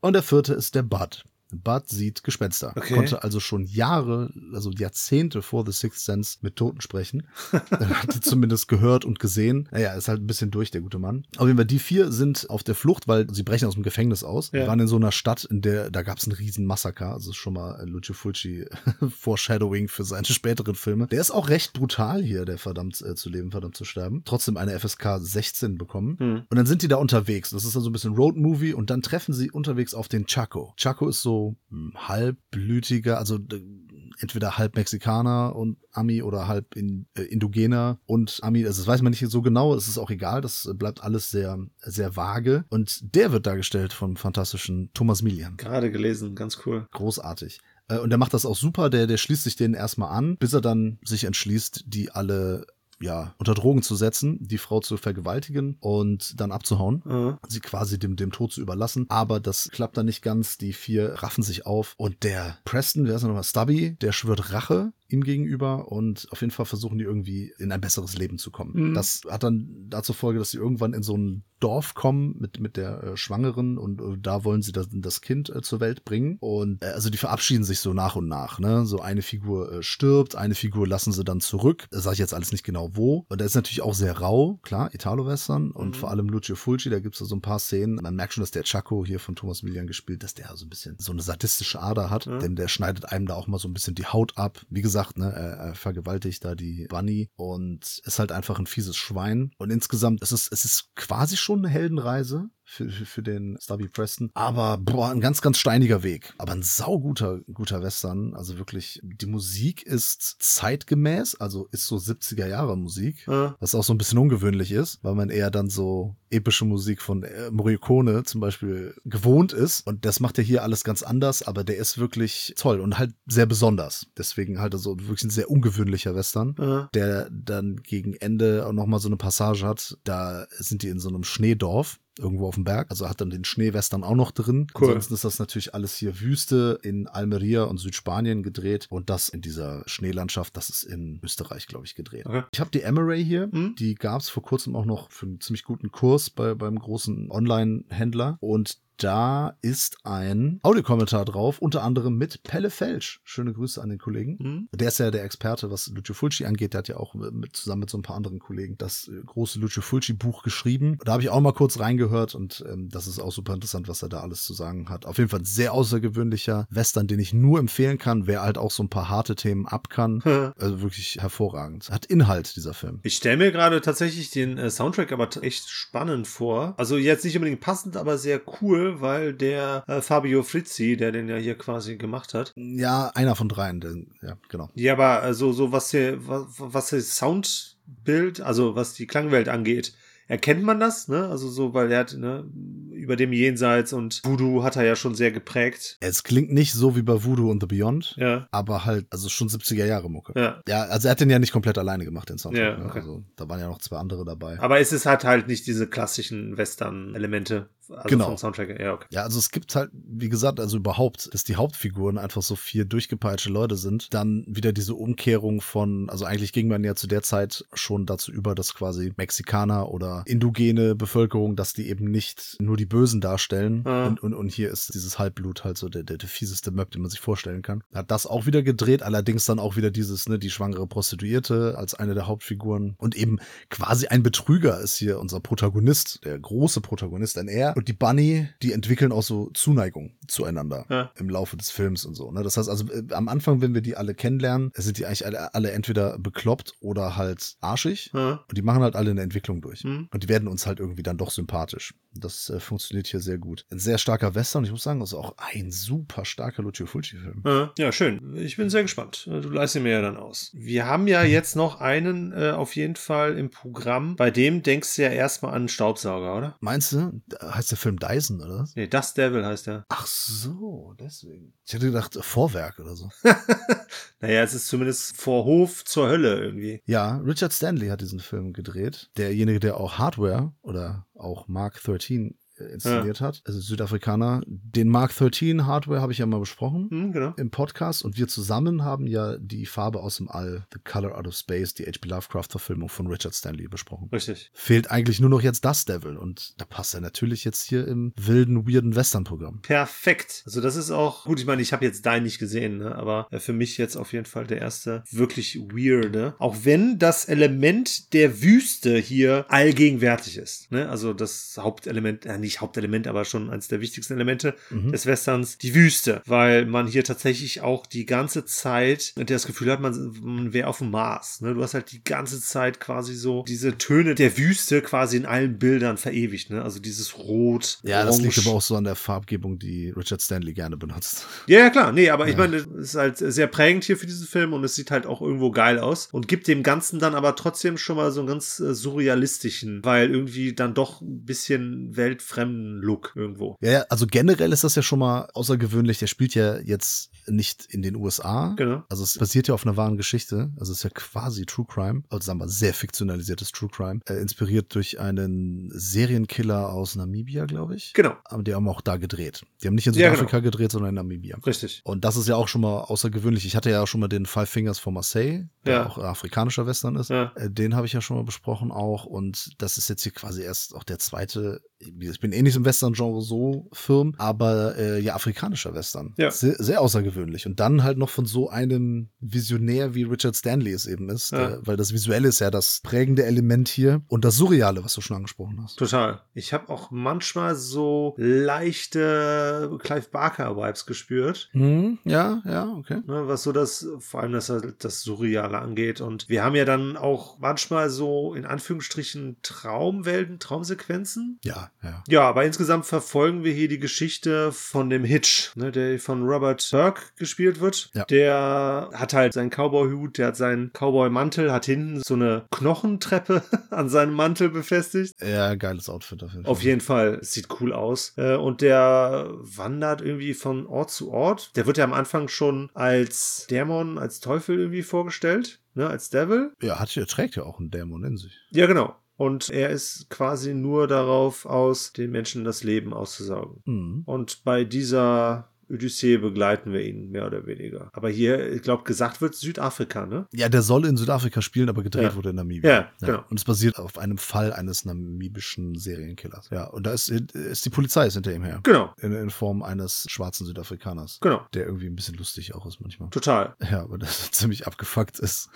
Und der vierte ist der Bud. Bud sieht Gespenster. Okay. Konnte also schon Jahre, also Jahrzehnte vor The Sixth Sense mit Toten sprechen. er hat die zumindest gehört und gesehen. Naja, ist halt ein bisschen durch, der gute Mann. Auf jeden Fall, die vier sind auf der Flucht, weil sie brechen aus dem Gefängnis aus. Ja. Waren in so einer Stadt, in der, da gab es einen riesen Massaker. Also schon mal Lucio Fulci Foreshadowing für seine späteren Filme. Der ist auch recht brutal hier, der verdammt äh, zu leben, verdammt zu sterben. Trotzdem eine FSK 16 bekommen. Hm. Und dann sind die da unterwegs. Das ist also ein bisschen Road-Movie und dann treffen sie unterwegs auf den Chaco. Chaco ist so halbblütiger, also entweder halb Mexikaner und Ami oder halb in, äh, Indogener und Ami. Also das weiß man nicht so genau, es ist auch egal, das bleibt alles sehr, sehr vage. Und der wird dargestellt vom fantastischen Thomas Milian. Gerade gelesen, ganz cool. Großartig. Äh, und der macht das auch super, der, der schließt sich denen erstmal an, bis er dann sich entschließt, die alle ja, unter Drogen zu setzen, die Frau zu vergewaltigen und dann abzuhauen, mhm. sie quasi dem, dem Tod zu überlassen. Aber das klappt dann nicht ganz. Die vier raffen sich auf und der Preston, wer ist nochmal, Stubby, der schwört Rache ihm gegenüber und auf jeden Fall versuchen die irgendwie in ein besseres Leben zu kommen. Mhm. Das hat dann dazu Folge, dass sie irgendwann in so ein Dorf kommen mit, mit der äh, Schwangeren und äh, da wollen sie das, das Kind äh, zur Welt bringen. Und äh, also die verabschieden sich so nach und nach. Ne? So eine Figur äh, stirbt, eine Figur lassen sie dann zurück. Das sage ich jetzt alles nicht genau wo. Und der ist natürlich auch sehr rau, klar, Italo-Western und mhm. vor allem Lucio Fulci, da gibt es so ein paar Szenen. Man merkt schon, dass der Chaco hier von Thomas Millian gespielt, dass der so ein bisschen so eine sadistische Ader hat, mhm. denn der schneidet einem da auch mal so ein bisschen die Haut ab. Wie gesagt, gesagt, ne, er, er vergewaltigt da die Bunny und ist halt einfach ein fieses Schwein. Und insgesamt ist es, es ist quasi schon eine Heldenreise für, für, den Stubby Preston. Aber boah, ein ganz, ganz steiniger Weg. Aber ein sauguter guter Western. Also wirklich, die Musik ist zeitgemäß, also ist so 70er Jahre Musik, Ja. was auch so ein bisschen ungewöhnlich ist, weil man eher dann so epische Musik von äh, Morricone zum Beispiel gewohnt ist. Und das macht er hier alles ganz anders, aber der ist wirklich toll und halt sehr besonders. Deswegen halt so wirklich ein sehr ungewöhnlicher Western Ja. der dann gegen Ende auch nochmal so eine Passage hat. Da sind die in so einem Schneedorf. Irgendwo auf dem Berg. Also hat dann den Schneewestern auch noch drin. Cool. Ansonsten ist das natürlich alles hier Wüste in Almeria und Südspanien gedreht. Und das in dieser Schneelandschaft, das ist in Österreich, glaube ich, gedreht. Okay. Ich habe die Emery hier. Mhm. Die gab es vor kurzem auch noch für einen ziemlich guten Kurs bei, beim großen Online-Händler. Und da ist ein Audiokommentar drauf, unter anderem mit Pelle Felsch. Schöne Grüße an den Kollegen. Mhm. Der ist ja der Experte, was Lucio Fulci angeht. Der hat ja auch mit, zusammen mit so ein paar anderen Kollegen das äh, große Lucio Fulci-Buch geschrieben. Da habe ich auch mal kurz reingehört und ähm, das ist auch super interessant, was er da alles zu sagen hat. Auf jeden Fall ein sehr außergewöhnlicher Western, den ich nur empfehlen kann, wer halt auch so ein paar harte Themen ab kann. Also wirklich hervorragend. Hat Inhalt, dieser Film. Ich stelle mir gerade tatsächlich den äh, Soundtrack aber echt spannend vor. Also jetzt nicht unbedingt passend, aber sehr cool, weil der äh, Fabio Frizzi, der den ja hier quasi gemacht hat. Ja, einer von dreien. Den, ja, genau. Ja, aber also so was hier, was, was das Soundbild, also was die Klangwelt angeht, erkennt man das, ne? Also so, weil er hat, ne, über dem Jenseits und Voodoo hat er ja schon sehr geprägt. Es klingt nicht so wie bei Voodoo und The Beyond, Ja. aber halt, also schon 70er Jahre Mucke. Ja. Ja, also er hat den ja nicht komplett alleine gemacht, den Soundtrack. Ja, ne? okay. Also da waren ja noch zwei andere dabei. Aber es ist halt halt nicht diese klassischen Western-Elemente. Also Genau. vom Soundtrack. Ja, okay. Ja, also es gibt halt, wie gesagt, also überhaupt, dass die Hauptfiguren einfach so vier durchgepeitschte Leute sind. Dann wieder diese Umkehrung von, also eigentlich ging man ja zu der Zeit schon dazu über, dass quasi Mexikaner oder indogene Bevölkerung, dass die eben nicht nur die Bösen darstellen. Ah. Und, und, und hier ist dieses Halbblut halt so der, der, der fieseste Möb, den man sich vorstellen kann. Hat das auch wieder gedreht, allerdings dann auch wieder dieses, ne, die schwangere Prostituierte als eine der Hauptfiguren. Und eben quasi ein Betrüger ist hier unser Protagonist, der große Protagonist, ein er. Und die Bunny, die entwickeln auch so Zuneigung zueinander Ja. im Laufe des Films und so. Ne? Das heißt also, äh, am Anfang, wenn wir die alle kennenlernen, sind die eigentlich alle, alle entweder bekloppt oder halt arschig. Ja. Und die machen halt alle eine Entwicklung durch. Mhm. Und die werden uns halt irgendwie dann doch sympathisch. Das äh, funktioniert hier sehr gut. Ein sehr starker Western. Ich muss sagen, das ist auch ein super starker Lucio Fulci-Film. Ja, Ja, schön. Ich bin sehr gespannt. Du leist ihn mir ja dann aus. Wir haben ja jetzt noch einen äh, auf jeden Fall im Programm. Bei dem denkst du ja erstmal an einen Staubsauger, oder? Meinst du, da heißt der Film Dyson, oder? Nee, Das Devil heißt er. Ach so, deswegen. Ich hätte gedacht, äh, Vorwerk oder so. Naja, es ist zumindest vor Hof zur Hölle irgendwie. Ja, Richard Stanley hat diesen Film gedreht. Derjenige, der auch Hardware oder auch Mark 13 äh, inszeniert hat. Also Südafrikaner. Den Mark 13 Hardware habe ich ja mal besprochen. Hm, genau. Im Podcast und wir zusammen haben ja die Farbe aus dem All, The Color Out of Space, die H.P. Lovecraft-Verfilmung von Richard Stanley besprochen. Richtig. Fehlt eigentlich nur noch jetzt das Devil und da passt er natürlich jetzt hier im wilden, weirden Western-Programm. Perfekt. Also das ist auch, gut, ich meine, ich habe jetzt Dein nicht gesehen, ne? aber äh, für mich jetzt auf jeden Fall der erste wirklich weirde. Auch wenn das Element der Wüste hier allgegenwärtig ist. Ne? Also das Hauptelement, äh, nicht Hauptelement, aber schon eines der wichtigsten Elemente Mhm. des Westerns, die Wüste. Weil man hier tatsächlich auch die ganze Zeit das Gefühl hat, man, man wäre auf dem Mars. Ne? Du hast halt die ganze Zeit quasi so diese Töne der Wüste quasi in allen Bildern verewigt. Ne? Also dieses Rot, Ja, das liegt Orange. aber auch so an der Farbgebung, die Richard Stanley gerne benutzt. Ja, ja, klar. Nee, aber ich Ja. meine, es ist halt sehr prägend hier für diesen Film und es sieht halt auch irgendwo geil aus und gibt dem Ganzen dann aber trotzdem schon mal so einen ganz äh, surrealistischen, weil irgendwie dann doch ein bisschen weltfremden Look irgendwo. Ja, also generell ist das ja schon mal außergewöhnlich. Der spielt ja jetzt nicht in den USA. Genau. Also es basiert ja auf einer wahren Geschichte. Also es ist ja quasi True Crime. Also sagen wir sehr fiktionalisiertes True Crime. Äh, inspiriert durch einen Serienkiller aus Namibia, glaube ich. Genau. Aber die haben auch da gedreht. Die haben nicht in Ja, genau. Südafrika gedreht, sondern in Namibia. Richtig. Und das ist ja auch schon mal außergewöhnlich. Ich hatte ja auch schon mal den Five Fingers von Marseille, der Ja. auch afrikanischer Western ist. Ja. Äh, Den habe ich ja schon mal besprochen auch. Und das ist jetzt hier quasi erst auch der zweite. Ich bin eh nicht im Western-Genre so firm, aber äh, ja, afrikanischer Western. Ja. Sehr, sehr außergewöhnlich. Und dann halt noch von so einem Visionär wie Richard Stanley es eben ist. Ja. Äh, weil das Visuelle ist ja das prägende Element hier. Und das Surreale, was du schon angesprochen hast. Total. Ich habe auch manchmal so leichte Clive Barker-Vibes gespürt. Hm, ja, ja, okay. Ne, was so das, vor allem das, das Surreale angeht. Und wir haben ja dann auch manchmal so in Anführungsstrichen Traumwelten, Traumsequenzen. Ja, ja. Ja, aber insgesamt verfolgen wir hier die Geschichte von dem Hitch, ne, der von Robert Turk gespielt wird. Ja. Der hat halt seinen Cowboy-Hut, der hat seinen Cowboy-Mantel, hat hinten so eine Knochentreppe an seinem Mantel befestigt. Ja, geiles Outfit auf jeden Fall. Auf jeden Fall, es sieht cool aus. Äh, Und der wandert irgendwie von Ort zu Ort. Der wird ja am Anfang schon als Dämon, als Teufel irgendwie vorgestellt, ne, als Devil. Ja, hat, er trägt ja auch einen Dämon in sich. Ja, genau. Und er ist quasi nur darauf aus, den Menschen das Leben auszusaugen. Mhm. Und bei dieser Odyssee begleiten wir ihn mehr oder weniger. Aber hier, ich glaube, gesagt wird Südafrika, ne? Ja, der soll in Südafrika spielen, aber gedreht Ja. wurde in Namibia. Ja, genau. Und es basiert auf einem Fall eines namibischen Serienkillers. Ja, und da ist, ist die Polizei ist hinter ihm her. Genau, In, in Form eines schwarzen Südafrikaners. genau. Der irgendwie ein bisschen lustig auch ist manchmal. Total. Ja, aber das ziemlich abgefuckt ist.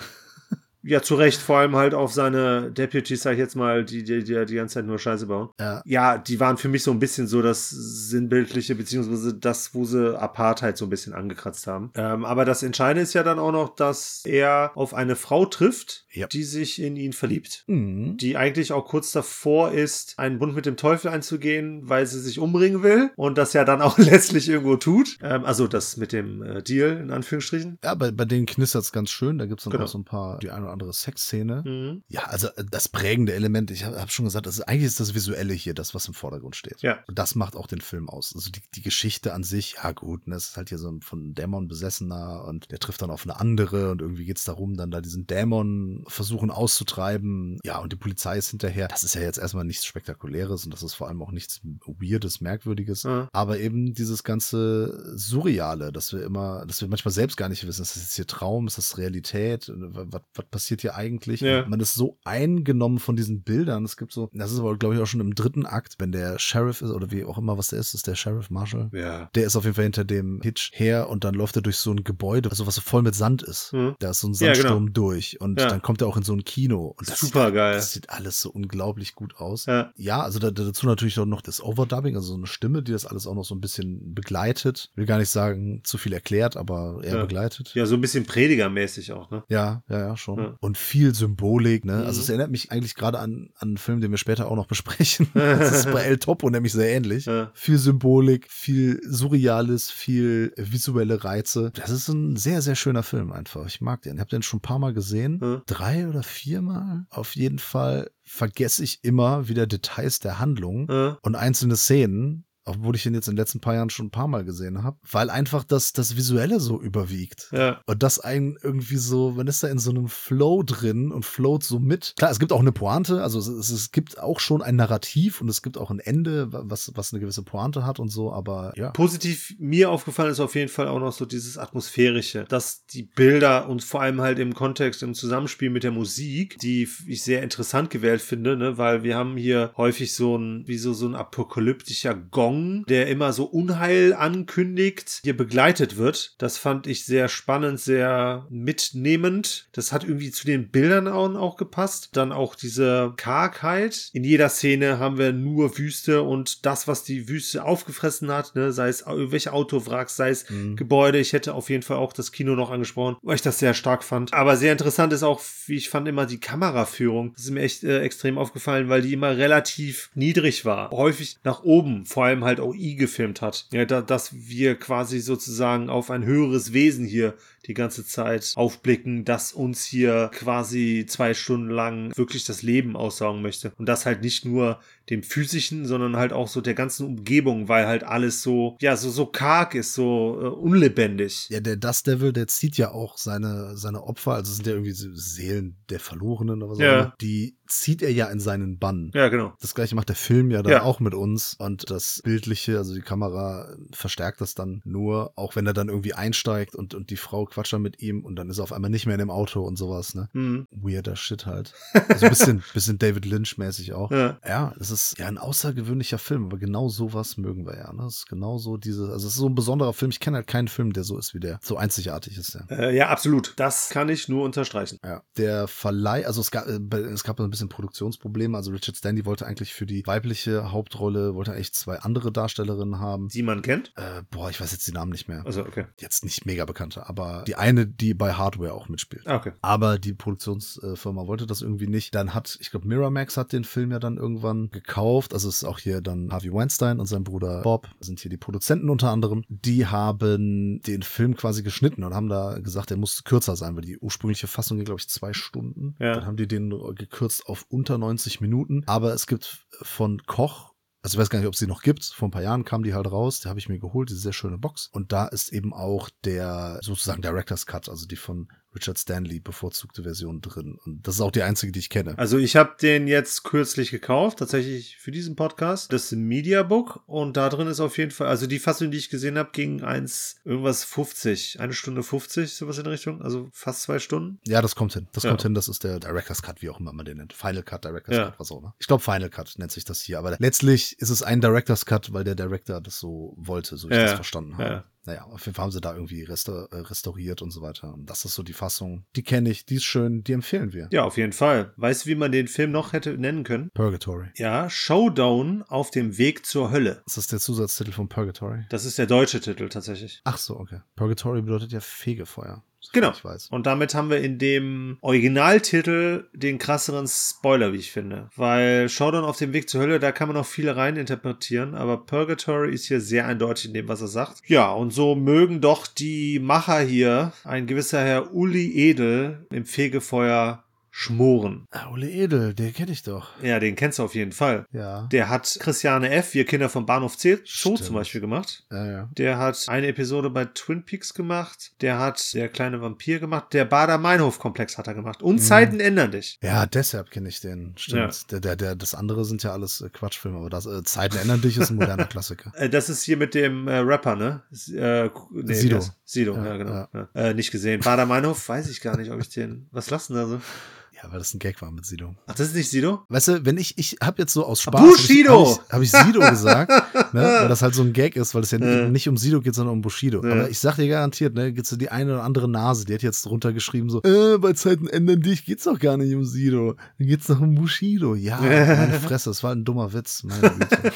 Ja, zu Recht, vor allem halt auf seine Deputies, sag ich jetzt mal, die die, die, die ganze Zeit nur Scheiße bauen. Ja. Ja, die waren für mich so ein bisschen so das Sinnbildliche, beziehungsweise das, wo sie Apartheid so ein bisschen angekratzt haben. Ähm, aber das Entscheidende ist ja dann auch noch, dass er auf eine Frau trifft, Ja. die sich in ihn verliebt. Mhm. Die eigentlich auch kurz davor ist, einen Bund mit dem Teufel einzugehen, weil sie sich umbringen will und das ja dann auch letztlich irgendwo tut. Ähm, also das mit dem äh, Deal, in Anführungsstrichen. Ja, bei, bei denen knistert es ganz schön. Da gibt es dann Genau. auch so ein paar, die eine oder andere Sexszene. Mhm. Ja, also äh, das prägende Element, ich habe hab schon gesagt, das ist, eigentlich ist das Visuelle hier das, was im Vordergrund steht. Ja. Und das macht auch den Film aus. Also die, die Geschichte an sich, ja gut, ne, es ist halt hier so ein von Dämon besessener und der trifft dann auf eine andere und irgendwie geht's darum, dann da diesen Dämon versuchen auszutreiben. Ja, und die Polizei ist hinterher. Das ist ja jetzt erstmal nichts Spektakuläres und das ist vor allem auch nichts Weirdes, Merkwürdiges. Ja. Aber eben dieses ganze Surreale, dass wir immer, dass wir manchmal selbst gar nicht wissen, ist das jetzt hier Traum, ist das Realität, was, was passiert hier eigentlich? Ja. Man ist so eingenommen von diesen Bildern. Es gibt so, das ist aber, glaube ich, auch schon im dritten Akt, wenn der Sheriff ist oder wie auch immer was der ist, ist der Sheriff Marshall. Ja. Der ist auf jeden Fall hinter dem Hitch her und dann läuft er durch so ein Gebäude, also was so voll mit Sand ist. Mhm. Da ist so ein Ja, genau. Sandsturm durch und Ja. dann kommt er auch in so ein Kino. Und das Super sieht, geil. Das sieht alles so unglaublich gut aus. Ja. Ja, also da, dazu natürlich auch noch das Overdubbing, also so eine Stimme, die das alles auch noch so ein bisschen begleitet. Will gar nicht sagen, zu viel erklärt, aber eher begleitet. Ja, so ein bisschen predigermäßig auch, ne? Ja, ja, ja, schon. Ja. Und viel Symbolik, ne? Also Mhm. es erinnert mich eigentlich gerade an, an einen Film, den wir später auch noch besprechen. das ist bei El Topo nämlich sehr ähnlich. Ja. Viel Symbolik, viel Surreales, viel visuelle Reize. Das ist ein sehr, sehr schöner Film einfach. Ich mag den. Ich habe den schon ein paar Mal gesehen. Ja. Drei oder viermal. Auf jeden Fall vergesse ich immer wieder Details der Handlung Ja. und einzelne Szenen, obwohl ich ihn jetzt in den letzten paar Jahren schon ein paar Mal gesehen habe, weil einfach das, das Visuelle so überwiegt. Ja. Und das einen irgendwie so, man ist da in so einem Flow drin und float so mit. Klar, es gibt auch eine Pointe, also es, es, es gibt auch schon ein Narrativ und es gibt auch ein Ende, was, was eine gewisse Pointe hat und so, aber ja. Positiv mir aufgefallen ist auf jeden Fall auch noch so dieses Atmosphärische, dass die Bilder und vor allem halt im Kontext, im Zusammenspiel mit der Musik, die ich sehr interessant gewählt finde, ne, weil wir haben hier häufig so ein, wie so, so ein apokalyptischer Gong, der immer so Unheil ankündigt, hier begleitet wird. Das fand ich sehr spannend, sehr mitnehmend. Das hat irgendwie zu den Bildern auch, auch gepasst. Dann auch diese Kargheit. In jeder Szene haben wir nur Wüste und das, was die Wüste aufgefressen hat, ne, sei es irgendwelche Autowracks, sei es Mhm. Gebäude. Ich hätte auf jeden Fall auch das Kino noch angesprochen, weil ich das sehr stark fand. Aber sehr interessant ist auch, wie ich fand, immer die Kameraführung. Das ist mir echt äh, extrem aufgefallen, weil die immer relativ niedrig war. Häufig nach oben, vor allem halt auch I gefilmt hat. Ja, da, dass wir quasi sozusagen auf ein höheres Wesen hier die ganze Zeit aufblicken, das uns hier quasi zwei Stunden lang wirklich das Leben aussaugen möchte. Und das halt nicht nur dem physischen, sondern halt auch so der ganzen Umgebung, weil halt alles so, ja, so, so karg ist, so äh, unlebendig. Ja, der Dust Devil, der zieht ja auch seine, seine Opfer, also sind ja irgendwie so Seelen der Verlorenen oder so, Ja. die zieht er ja in seinen Bann. Ja, genau. Das gleiche macht der Film ja dann Ja. auch mit uns und das Bildliche, also die Kamera verstärkt das dann nur, auch wenn er dann irgendwie einsteigt und, und die Frau quatscht dann mit ihm und dann ist er auf einmal nicht mehr in dem Auto und sowas, ne? Mhm. Weirder Shit halt. Also ein bisschen, bisschen David Lynch-mäßig auch. Ja. Ja, es ist ja ein außergewöhnlicher Film, aber genau sowas mögen wir ja. Ne? Es ist genau so diese, also es ist so ein besonderer Film. Ich kenne halt keinen Film, der so ist wie der. So einzigartig ist der. Äh, ja, absolut. Das kann ich nur unterstreichen. Ja. Der Verleih, also es gab, äh, es gab ein bisschen Produktionsprobleme. Also Richard Stanley wollte eigentlich für die weibliche Hauptrolle, wollte eigentlich zwei andere Darstellerinnen haben. Die man kennt? Äh, boah, ich weiß jetzt die Namen nicht mehr. Also, okay. Jetzt nicht mega bekannte, aber die eine, die bei Hardware auch mitspielt. Ah, Okay. Aber die Produktionsfirma wollte das irgendwie nicht. Dann hat, ich glaube, Miramax hat den Film ja dann irgendwann gekauft. Also es ist auch hier dann Harvey Weinstein und sein Bruder Bob sind hier die Produzenten unter anderem. Die haben den Film quasi geschnitten und haben da gesagt, er muss kürzer sein, weil die ursprüngliche Fassung ging, glaube ich, zwei Stunden. Ja. Dann haben die den gekürzt auf unter 90 Minuten. Aber es gibt von Koch also ich weiß gar nicht, ob es die noch gibt. Vor ein paar Jahren kam die halt raus. Die habe ich mir geholt, diese sehr schöne Box. Und da ist eben auch der sozusagen Director's Cut, also die von Richard Stanley bevorzugte Version drin. Und das ist auch die einzige, die ich kenne. Also ich habe den jetzt kürzlich gekauft, tatsächlich für diesen Podcast. Das ist ein Mediabook und da drin ist auf jeden Fall, also die Fassung, die ich gesehen habe, ging eins irgendwas 50, eine Stunde 50, sowas in der Richtung, also fast zwei Stunden. Ja, das kommt hin. Das Ja. kommt hin. Das ist der Director's Cut, wie auch immer man den nennt. Final Cut, Director's Ja. Cut, was auch immer. Ich glaube, Final Cut nennt sich das hier. Aber letztlich ist es ein Director's Cut, weil der Director das so wollte, so wie ich Ja, das ja. verstanden habe. Ja. Naja, auf jeden Fall haben sie da irgendwie resta äh, restauriert und so weiter. Und das ist so die Fassung. Die kenne ich, die ist schön, die empfehlen wir. Ja, auf jeden Fall. Weißt du, wie man den Film noch hätte nennen können? Purgatory. Ja, Showdown auf dem Weg zur Hölle. Ist das der Zusatztitel von Purgatory? Das ist der deutsche Titel tatsächlich. Ach so, okay. Purgatory bedeutet ja Fegefeuer. Genau. Ich weiß. Und damit haben wir in dem Originaltitel den krasseren Spoiler, wie ich finde. Weil Showdown auf dem Weg zur Hölle, da kann man noch viel rein interpretieren, aber Purgatory ist hier sehr eindeutig in dem, was er sagt. Ja, und so mögen doch die Macher hier, ein gewisser Herr Uli Edel, im Fegefeuer schmoren. Ah, Ole Edel, der kenne ich doch. Ja, den kennst du auf jeden Fall. Ja. Der hat Christiane F., wir Kinder vom Bahnhof C, Stimmt. zum Beispiel gemacht. Ja, ja. Der hat eine Episode bei Twin Peaks gemacht. Der hat der kleine Vampir gemacht. Der Bader-Meinhof-Komplex hat er gemacht. Und Zeiten ändern dich. Ja, deshalb kenne ich den. Stimmt. Der, der, der, das andere sind ja alles äh, Quatschfilme, aber das äh, Zeiten ändern dich ist ein moderner Klassiker. Äh, Das ist hier mit dem äh, Rapper, ne? S- Äh, nee, Sido. Sido, ja, Ja, genau. ja. Ja. Äh, nicht gesehen. Bader-Meinhof, weiß ich gar nicht, ob ich den. Was lassen da so? Ja, weil das ein Gag war mit Sido. Ach, das ist nicht Sido? Weißt du, wenn ich, ich habe jetzt so aus Spaß. Bushido! Habe ich, hab ich Sido gesagt, ne, weil das halt so ein Gag ist, weil es ja Ja. nicht um Sido geht, sondern um Bushido. Ja. Aber ich sag dir garantiert, ne, gibt's so die eine oder andere Nase, die hat jetzt drunter geschrieben so, äh, bei Zeiten ändern dich geht's doch gar nicht um Sido. Dann geht's doch um Bushido. Ja, meine Fresse, das war ein dummer Witz.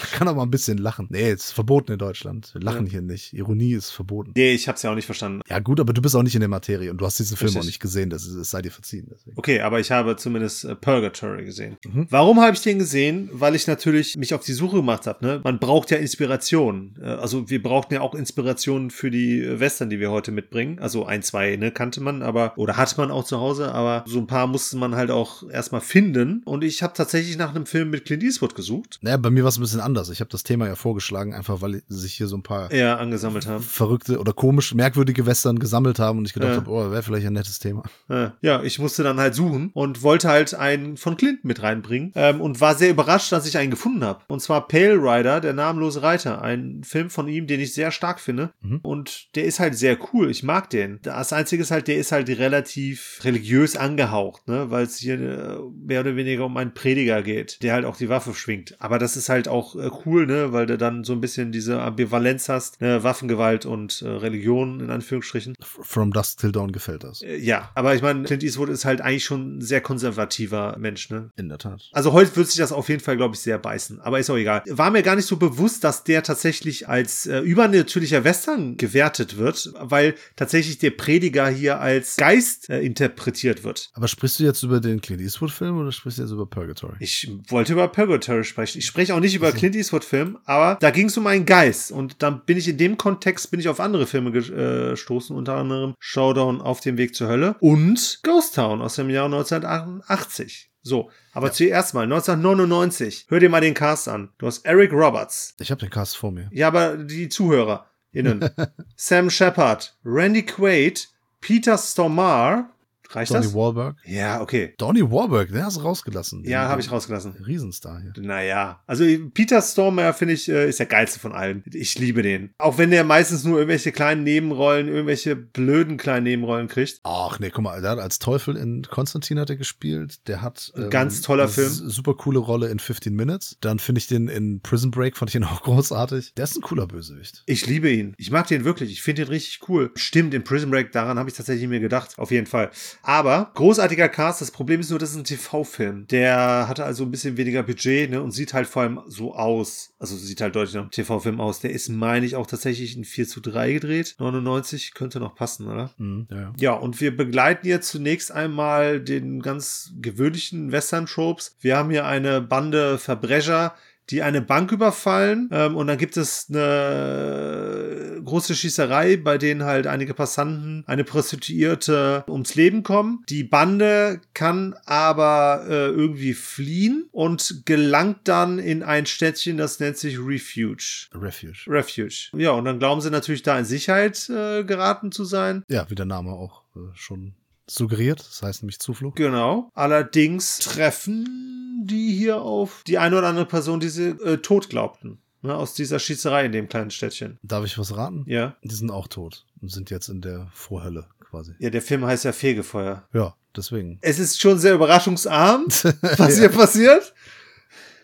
Ich kann mal ein bisschen lachen. Nee, ist verboten in Deutschland. Wir lachen Ja. hier nicht. Ironie ist verboten. Nee, ich hab's ja auch nicht verstanden. Ja, gut, aber du bist auch nicht in der Materie und du hast diesen Film Richtig. auch nicht gesehen. Das, ist, es sei dir verziehen. Deswegen. Okay, aber ich habe zumindest äh, Purgatory gesehen. Mhm. Warum habe ich den gesehen? Weil ich natürlich mich auf die Suche gemacht habe. Ne? Man braucht ja Inspiration. Äh, Also wir brauchten ja auch Inspiration für die äh, Western, die wir heute mitbringen. Also ein, zwei ne, kannte man, aber oder hatte man auch zu Hause, aber so ein paar musste man halt auch erstmal finden. Und ich habe tatsächlich nach einem Film mit Clint Eastwood gesucht, Naja, bei mir war es ein bisschen anders. Ich habe das Thema ja vorgeschlagen, einfach weil sich hier so ein paar eher angesammelt haben. verrückte oder komisch merkwürdige Western gesammelt haben und ich gedacht Ja. habe, oh, wäre vielleicht ein nettes Thema. Äh, Ja, ich musste dann halt suchen und wollte halt einen von Clint mit reinbringen ähm, und war sehr überrascht, dass ich einen gefunden habe. Und zwar Pale Rider, der namenlose Reiter. Ein Film von ihm, den ich sehr stark finde. Mhm. Und der ist halt sehr cool. Ich mag den. Das Einzige ist halt, der ist halt relativ religiös angehaucht, ne? weil es hier äh, mehr oder weniger um einen Prediger geht, der halt auch die Waffe schwingt. Aber das ist halt auch äh, cool, ne? weil du dann so ein bisschen diese Ambivalenz hast, ne? Waffengewalt und äh, Religion in Anführungsstrichen. From Dusk Till Dawn gefällt das. Äh, Ja, aber ich meine, Clint Eastwood ist halt eigentlich schon sehr konservativer Mensch, ne? In der Tat. Also heute wird sich das auf jeden Fall, glaube ich, sehr beißen. Aber ist auch egal. War mir gar nicht so bewusst, dass der tatsächlich als äh, übernatürlicher Western gewertet wird, weil tatsächlich der Prediger hier als Geist äh, interpretiert wird. Aber sprichst du jetzt über den Clint Eastwood-Film oder sprichst du jetzt über Purgatory? Ich wollte über Purgatory sprechen. Ich spreche auch nicht über Clint Eastwood-Film, aber da ging es um einen Geist. Und dann bin ich in dem Kontext bin ich auf andere Filme äh, gestoßen, unter anderem Showdown auf dem Weg zur Hölle und Ghost Town aus dem Jahr 1988. So, aber zuerst mal 1999. Hör dir mal den Cast an. Du hast Eric Roberts. Ich habe den Cast vor mir. Ja, aber die ZuhörerInnen. Sam Shepard, Randy Quaid, Peter Stormare. Reicht Donnie das? Wahlberg. Ja, okay. Donnie Wahlberg, den hast du rausgelassen. Den- Ja, habe ich rausgelassen. Riesenstar hier. Naja, also Peter Stormare finde ich äh, ist der geilste von allen. Ich liebe den. Auch wenn der meistens nur irgendwelche kleinen Nebenrollen, irgendwelche blöden kleinen Nebenrollen kriegt. Ach nee, guck mal, der hat als Teufel in Konstantin hat er gespielt. Der hat ähm, ganz toller Film. Super coole Rolle in 15 Minutes. Dann finde ich den in Prison Break, fand ich ihn auch großartig. Der ist ein cooler Bösewicht. Ich liebe ihn. Ich mag den wirklich. Ich finde den richtig cool. Stimmt, in Prison Break, daran habe ich tatsächlich mir gedacht. Auf jeden Fall. Aber großartiger Cast. Das Problem ist nur, das ist ein TV-Film. Der hatte also ein bisschen weniger Budget ne, und sieht halt vor allem so aus. Also sieht halt deutlich nach einem TV-Film aus. Der ist, meine ich, auch tatsächlich in 4 zu 3 gedreht. 99 könnte noch passen, oder? Mhm, ja. Ja, und wir begleiten jetzt zunächst einmal den ganz gewöhnlichen Western-Tropes. Wir haben hier eine Bande Verbrecher, die eine Bank überfallen ähm, und dann gibt es eine große Schießerei, bei denen halt einige Passanten, eine Prostituierte ums Leben kommen. Die Bande kann aber äh, irgendwie fliehen und gelangt dann in ein Städtchen, das nennt sich Refuge. Refuge. Refuge. Ja, und dann glauben sie natürlich da in Sicherheit äh, geraten zu sein. Ja, wie der Name auch äh, schon suggeriert. Das heißt nämlich Zuflucht. Genau. Allerdings treffen die hier auf die eine oder andere Person, die sie äh, tot glaubten. Ne, aus dieser Schießerei in dem kleinen Städtchen. Darf ich was raten? Ja. Die sind auch tot und sind jetzt in der Vorhölle quasi. Ja, der Film heißt ja Fegefeuer. Ja, deswegen. Es ist schon sehr überraschungsarm, was hier passiert.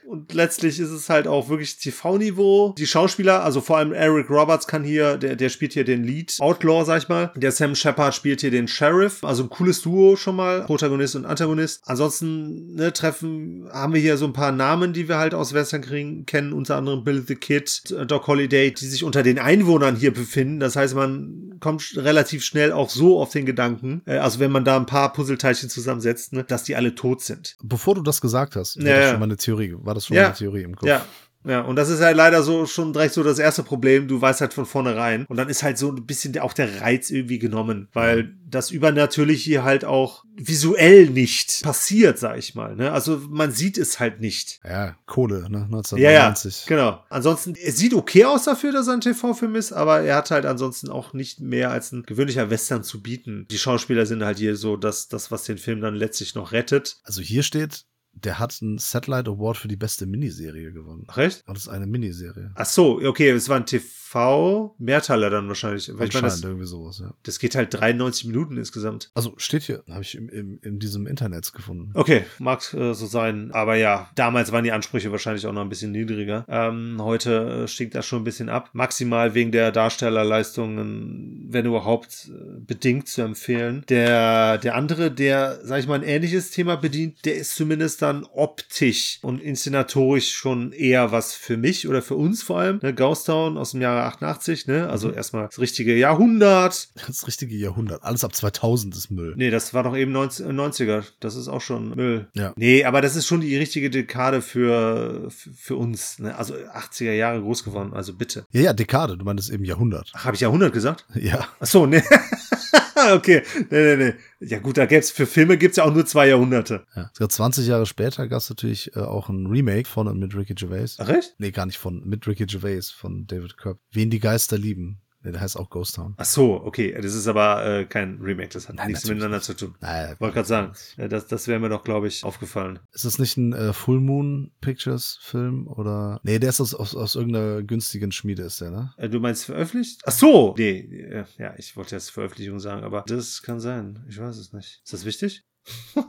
Und letztlich ist es halt auch wirklich TV-Niveau. Die Schauspieler, also vor allem Eric Roberts kann hier, der, der spielt hier den Lead Outlaw, sag ich mal. Der Sam Shepard spielt hier den Sheriff. Also ein cooles Duo schon mal. Protagonist und Antagonist. Ansonsten, ne, treffen, haben wir hier so ein paar Namen, die wir halt aus Western kriegen, kennen. Unter anderem Bill the Kid, Doc Holiday, die sich unter den Einwohnern hier befinden. Das heißt, man kommt relativ schnell auch so auf den Gedanken, äh, also wenn man da ein paar Puzzleteilchen zusammensetzt, ne, dass die alle tot sind. Bevor du das gesagt hast, Ja, ja. schon mal eine Theorie. War das schon Ja. eine Theorie im Kopf? Ja. Ja, und das ist halt leider so schon direkt so das erste Problem. Du weißt halt von vornherein. Und dann ist halt so ein bisschen auch der Reiz irgendwie genommen, weil das Übernatürliche hier halt auch visuell nicht passiert, sag ich mal. Ne? Also man sieht es halt nicht. Ja, Kohle, ne? Ja, ja, 1990. genau. Ansonsten, es sieht okay aus dafür, dass er ein TV-Film ist, aber er hat halt ansonsten auch nicht mehr als ein gewöhnlicher Western zu bieten. Die Schauspieler sind halt hier so das, das was den Film dann letztlich noch rettet. Also hier steht, der hat einen Satellite Award für die beste Miniserie gewonnen. Ach, recht? Und das ist eine Miniserie. Ach so, okay, es war ein TV, Mehrteiler dann wahrscheinlich. Weil ich meine, das, irgendwie sowas, ja. das geht halt 93 Minuten insgesamt. Also steht hier, habe ich im, im, in diesem Internet gefunden. Okay, mag äh, so sein. Aber ja, damals waren die Ansprüche wahrscheinlich auch noch ein bisschen niedriger. Ähm, heute äh, stinkt das schon ein bisschen ab. Maximal wegen der Darstellerleistungen, wenn überhaupt, äh, bedingt zu empfehlen. Der, der andere, der, sag ich mal, ein ähnliches Thema bedient, der ist zumindest dann optisch und inszenatorisch schon eher was für mich oder für uns vor allem. Ne? Ghost Town aus dem Jahre 88, ne? Also erstmal das richtige Jahrhundert. Das richtige Jahrhundert. Alles ab 2000 ist Müll. Nee, das war doch eben 90, 90er. Das ist auch schon Müll. Ja. Nee, aber das ist schon die richtige Dekade für, für, für uns. Ne? Also 80er Jahre groß geworden, also bitte. Ja, ja, Dekade. Du meintest eben Jahrhundert. Ach, habe ich Jahrhundert gesagt? Ja. Ach so, nee. okay. Nee, nee, nee. Ja gut, da gäb's für Filme gibt's ja auch nur zwei Jahrhunderte. ja. Sogar 20 Jahre später gab es natürlich äh, auch ein Remake von und mit Ricky Gervais. Ach, recht? Nee, gar nicht von, mit Ricky Gervais, von David Cobb. Wen die Geister lieben. Nee, der heißt auch Ghost Town. Ach so, okay. Das ist aber äh, kein Remake. Das hat Nein, nichts miteinander zu tun. Naja, Wollte gerade sagen, äh, das, das wäre mir doch, glaube ich, aufgefallen. Ist das nicht ein äh, Full Moon Pictures Film oder? Nee, der ist aus, aus, aus irgendeiner günstigen Schmiede, ist der, ne? Äh, Du meinst veröffentlicht? Ach so! Nee, äh, ja, ich wollte jetzt Veröffentlichung sagen, aber das kann sein. Ich weiß es nicht. Ist das wichtig?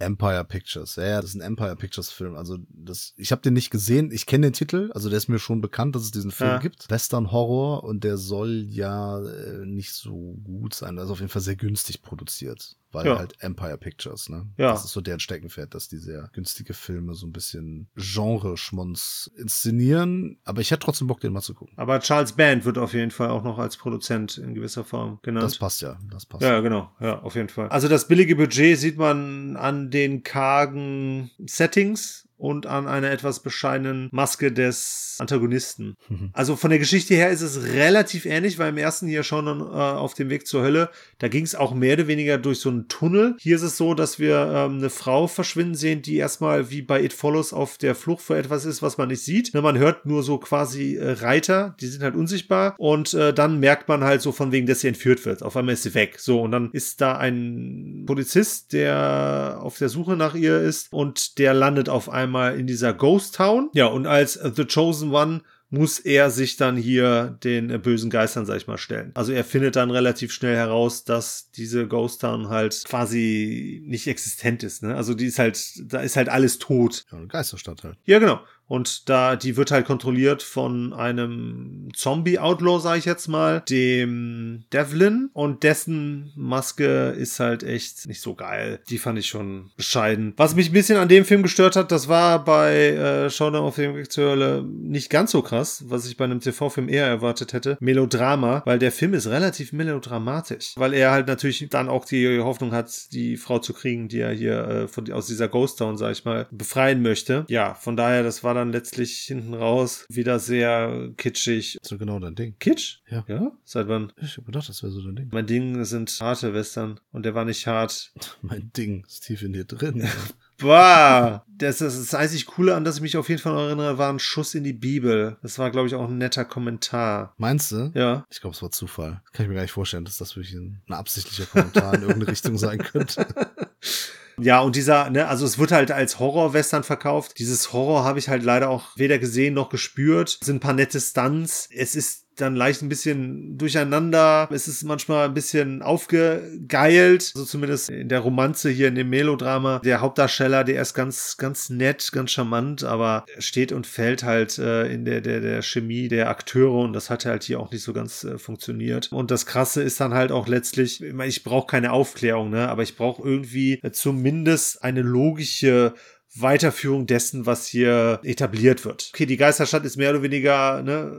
Empire Pictures. Ja, ja, das ist ein Empire Pictures Film. Also das, ich habe den nicht gesehen. Ich kenne den Titel, also der ist mir schon bekannt, dass es diesen Film Ja. gibt. Western Horror und der soll ja äh, nicht so gut sein. Also auf jeden Fall sehr günstig produziert, weil Ja. halt Empire Pictures, ne? Ja. Das ist so deren Steckenpferd, dass die sehr günstige Filme so ein bisschen Genre-Schmonz inszenieren. Aber ich hätte trotzdem Bock, den mal zu gucken. Aber Charles Band wird auf jeden Fall auch noch als Produzent in gewisser Form genannt. Das passt ja, das passt. Ja, genau. Ja, auf jeden Fall. Also das billige Budget sieht man an den kargen Settings und an einer etwas bescheidenen Maske des Antagonisten. Mhm. Also von der Geschichte her ist es relativ ähnlich, weil im ersten hier schon äh, auf dem Weg zur Hölle, da ging es auch mehr oder weniger durch so einen Tunnel. Hier ist es so, dass wir ähm, eine Frau verschwinden sehen, die erstmal wie bei It Follows auf der Flucht vor etwas ist, was man nicht sieht. Ne, man hört nur so quasi äh, Reiter, die sind halt unsichtbar und äh, dann merkt man halt so von wegen, dass sie entführt wird. Auf einmal ist sie weg. So, und dann ist da ein Polizist, der auf der Suche nach ihr ist und der landet auf einmal in dieser Ghost Town. Ja, und als The Chosen One muss er sich dann hier den äh, bösen Geistern, sag ich mal, stellen. Also er findet dann relativ schnell heraus, dass diese Ghost Town halt quasi nicht existent ist. Ne? Also die ist halt, da ist halt alles tot. Ja, eine Geisterstadt halt. Ja, genau. Und da, die wird halt kontrolliert von einem Zombie-Outlaw, sag ich jetzt mal, dem Devlin. Und dessen Maske ist halt echt nicht so geil. Die fand ich schon bescheiden. Was mich ein bisschen an dem Film gestört hat, das war bei äh, Showdown auf dem Weg Hölle nicht ganz so krass, was ich bei einem TV-Film eher erwartet hätte. Melodrama, weil der Film ist relativ melodramatisch. Weil er halt natürlich dann auch die Hoffnung hat, die Frau zu kriegen, die er hier äh, von, aus dieser Ghost Town, sag ich mal, befreien möchte. Ja, von daher, das war dann letztlich hinten raus wieder sehr kitschig. So genau dein Ding. Kitsch? Ja. Ja? Seit wann? Ich hab gedacht, das wäre so dein Ding. Mein Ding sind harte Western und der war nicht hart. Mein Ding ist tief in dir drin. Boah, das, das, das einzig Coole, an das ich mich auf jeden Fall erinnere, war ein Schuss in die Bibel. Das war, glaube ich, auch ein netter Kommentar. Meinst du? Ja. Ich glaube, es war Zufall. Kann ich mir gar nicht vorstellen, dass das wirklich ein, ein absichtlicher Kommentar in irgendeine Richtung sein könnte. Ja, und dieser, ne, also es wird halt als Horror-Western verkauft. Dieses Horror habe ich halt leider auch weder gesehen noch gespürt. Es sind ein paar nette Stunts. Es ist dann leicht ein bisschen durcheinander. Es ist manchmal ein bisschen aufgegeilt. So also zumindest in der Romanze hier in dem Melodrama. Der Hauptdarsteller, der ist ganz, ganz nett, ganz charmant, aber steht und fällt halt äh, in der, der, der Chemie der Akteure und das hat halt hier auch nicht so ganz äh, funktioniert. Und das Krasse ist dann halt auch letztlich, ich brauche keine Aufklärung, ne, aber ich brauche irgendwie äh, zumindest eine logische Weiterführung dessen, was hier etabliert wird. Okay, die Geisterstadt ist mehr oder weniger ne,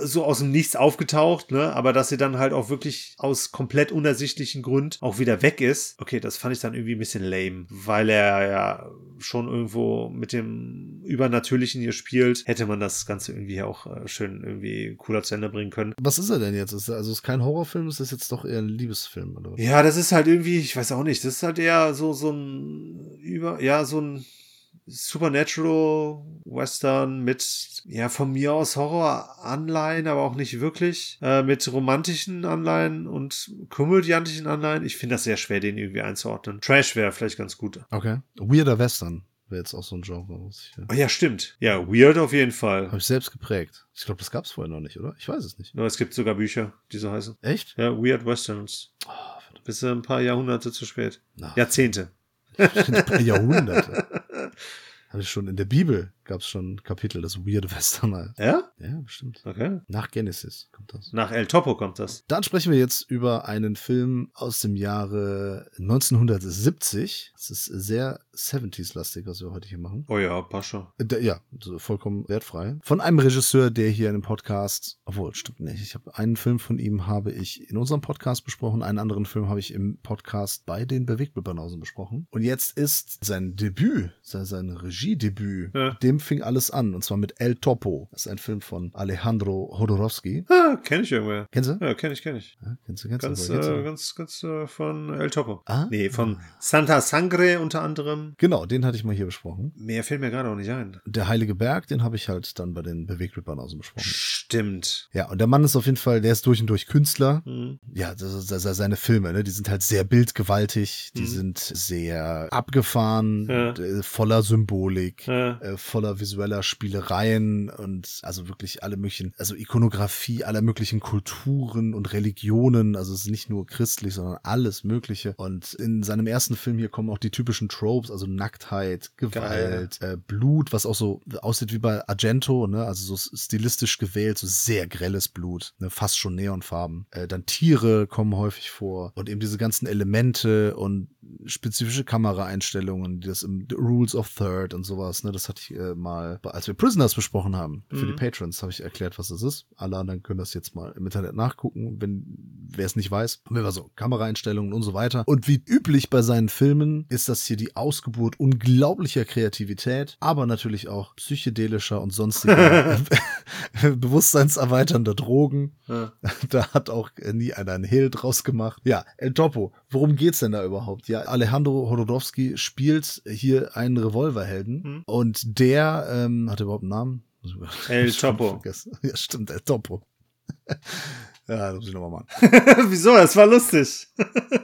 so aus dem Nichts aufgetaucht, ne, aber dass sie dann halt auch wirklich aus komplett unersichtlichen Gründen auch wieder weg ist. Okay, das fand ich dann irgendwie ein bisschen lame, weil er ja schon irgendwo mit dem Übernatürlichen hier spielt. Hätte man das Ganze irgendwie auch äh, schön irgendwie cooler zu Ende bringen können. Was ist er denn jetzt? Ist er, also ist kein Horrorfilm, ist das jetzt doch eher ein Liebesfilm oder? Ja, das ist halt irgendwie, ich weiß auch nicht, das ist halt eher so so ein über ja, so ein Supernatural Western mit, ja, von mir aus Horror-Anleihen, aber auch nicht wirklich. Äh, mit romantischen Anleihen und komödiantischen Anleihen. Ich finde das sehr schwer, den irgendwie einzuordnen. Trash wäre vielleicht ganz gut. Okay. Weirder Western wäre jetzt auch so ein Genre. Was ich, oh, ja, stimmt. Ja, weird auf jeden Fall. Habe ich selbst geprägt. Ich glaube, das gab es vorher noch nicht, oder? Ich weiß es nicht. No, es gibt sogar Bücher, die so heißen. Echt? Ja, Weird Westerns. Oh, Bis ein paar Jahrhunderte zu spät. Na, Jahrzehnte. ein paar Jahrhunderte. Hatte schon in der Bibel gab es schon ein Kapitel, das Weird Western heißt. Ja? Ja, bestimmt. Okay. Nach Genesis kommt das. Nach El Topo kommt das. Dann sprechen wir jetzt über einen Film aus dem Jahre 1970. Das ist sehr 70s-lastig, was wir heute hier machen. Oh ja, Pascha. Äh, Ja, vollkommen wertfrei. Von einem Regisseur, der hier in dem Podcast, obwohl, stimmt nicht. Ich habe einen Film von ihm habe ich in unserem Podcast besprochen, einen anderen Film habe ich im Podcast bei den Bewegtbildbanausen besprochen. Und jetzt ist sein Debüt, sein, sein Regiedebüt, Ja. dem fing alles an. Und zwar mit El Topo. Das ist ein Film von Alejandro Jodorowsky. Ah, kenne ich irgendwer. Kennst du? Ja, kenne ich, kenne ich. Ja, kennst du, kennst Ganz, du? kennst äh, ganz, ganz äh, von El Topo. Ah? Nee, von Santa Sangre unter anderem. Genau, den hatte ich mal hier besprochen. Mehr fällt mir gerade auch nicht ein. Der Heilige Berg, den habe ich halt dann bei den Bewegtbildbanausen besprochen. Stimmt. Ja, und der Mann ist auf jeden Fall, der ist durch und durch Künstler. Hm. Ja, das das ist seine Filme, ne? Die sind halt sehr bildgewaltig, die Mhm. sind sehr abgefahren, Ja. äh, voller Symbolik. Ja. äh, voller visueller Spielereien und also wirklich alle möglichen, also Ikonografie aller möglichen Kulturen und Religionen, also es ist nicht nur christlich, sondern alles Mögliche. Und in seinem ersten Film hier kommen auch die typischen Tropes, also Nacktheit, Gewalt, äh, Blut, was auch so aussieht wie bei Argento, ne? Also so stilistisch gewählt, so sehr grelles Blut, ne? fast schon Neonfarben. Äh, dann Tiere kommen häufig vor und eben diese ganzen Elemente und spezifische Kameraeinstellungen, die das im Rules of Third und sowas, ne, das hatte ich äh, mal, als wir Prisoners besprochen haben, für Mhm. die Patrons, habe ich erklärt, was das ist. Alle anderen können das jetzt mal im Internet nachgucken, wenn wer es nicht weiß. Wenn wir so Kameraeinstellungen und so weiter. Und wie üblich bei seinen Filmen ist das hier die Ausgeburt unglaublicher Kreativität, aber natürlich auch psychedelischer und sonstiger bewusstseinserweiternder Drogen. Ja. Da hat auch äh, nie einer einen Hehl draus gemacht. Ja, El Topo. Worum geht's denn da überhaupt? Ja, Alejandro Hodorowski spielt hier einen Revolverhelden Hm. und der ähm, hat er überhaupt einen Namen? El Topo. Ja, stimmt, El Topo. Ja, das muss ich nochmal machen. Wieso? Das war lustig.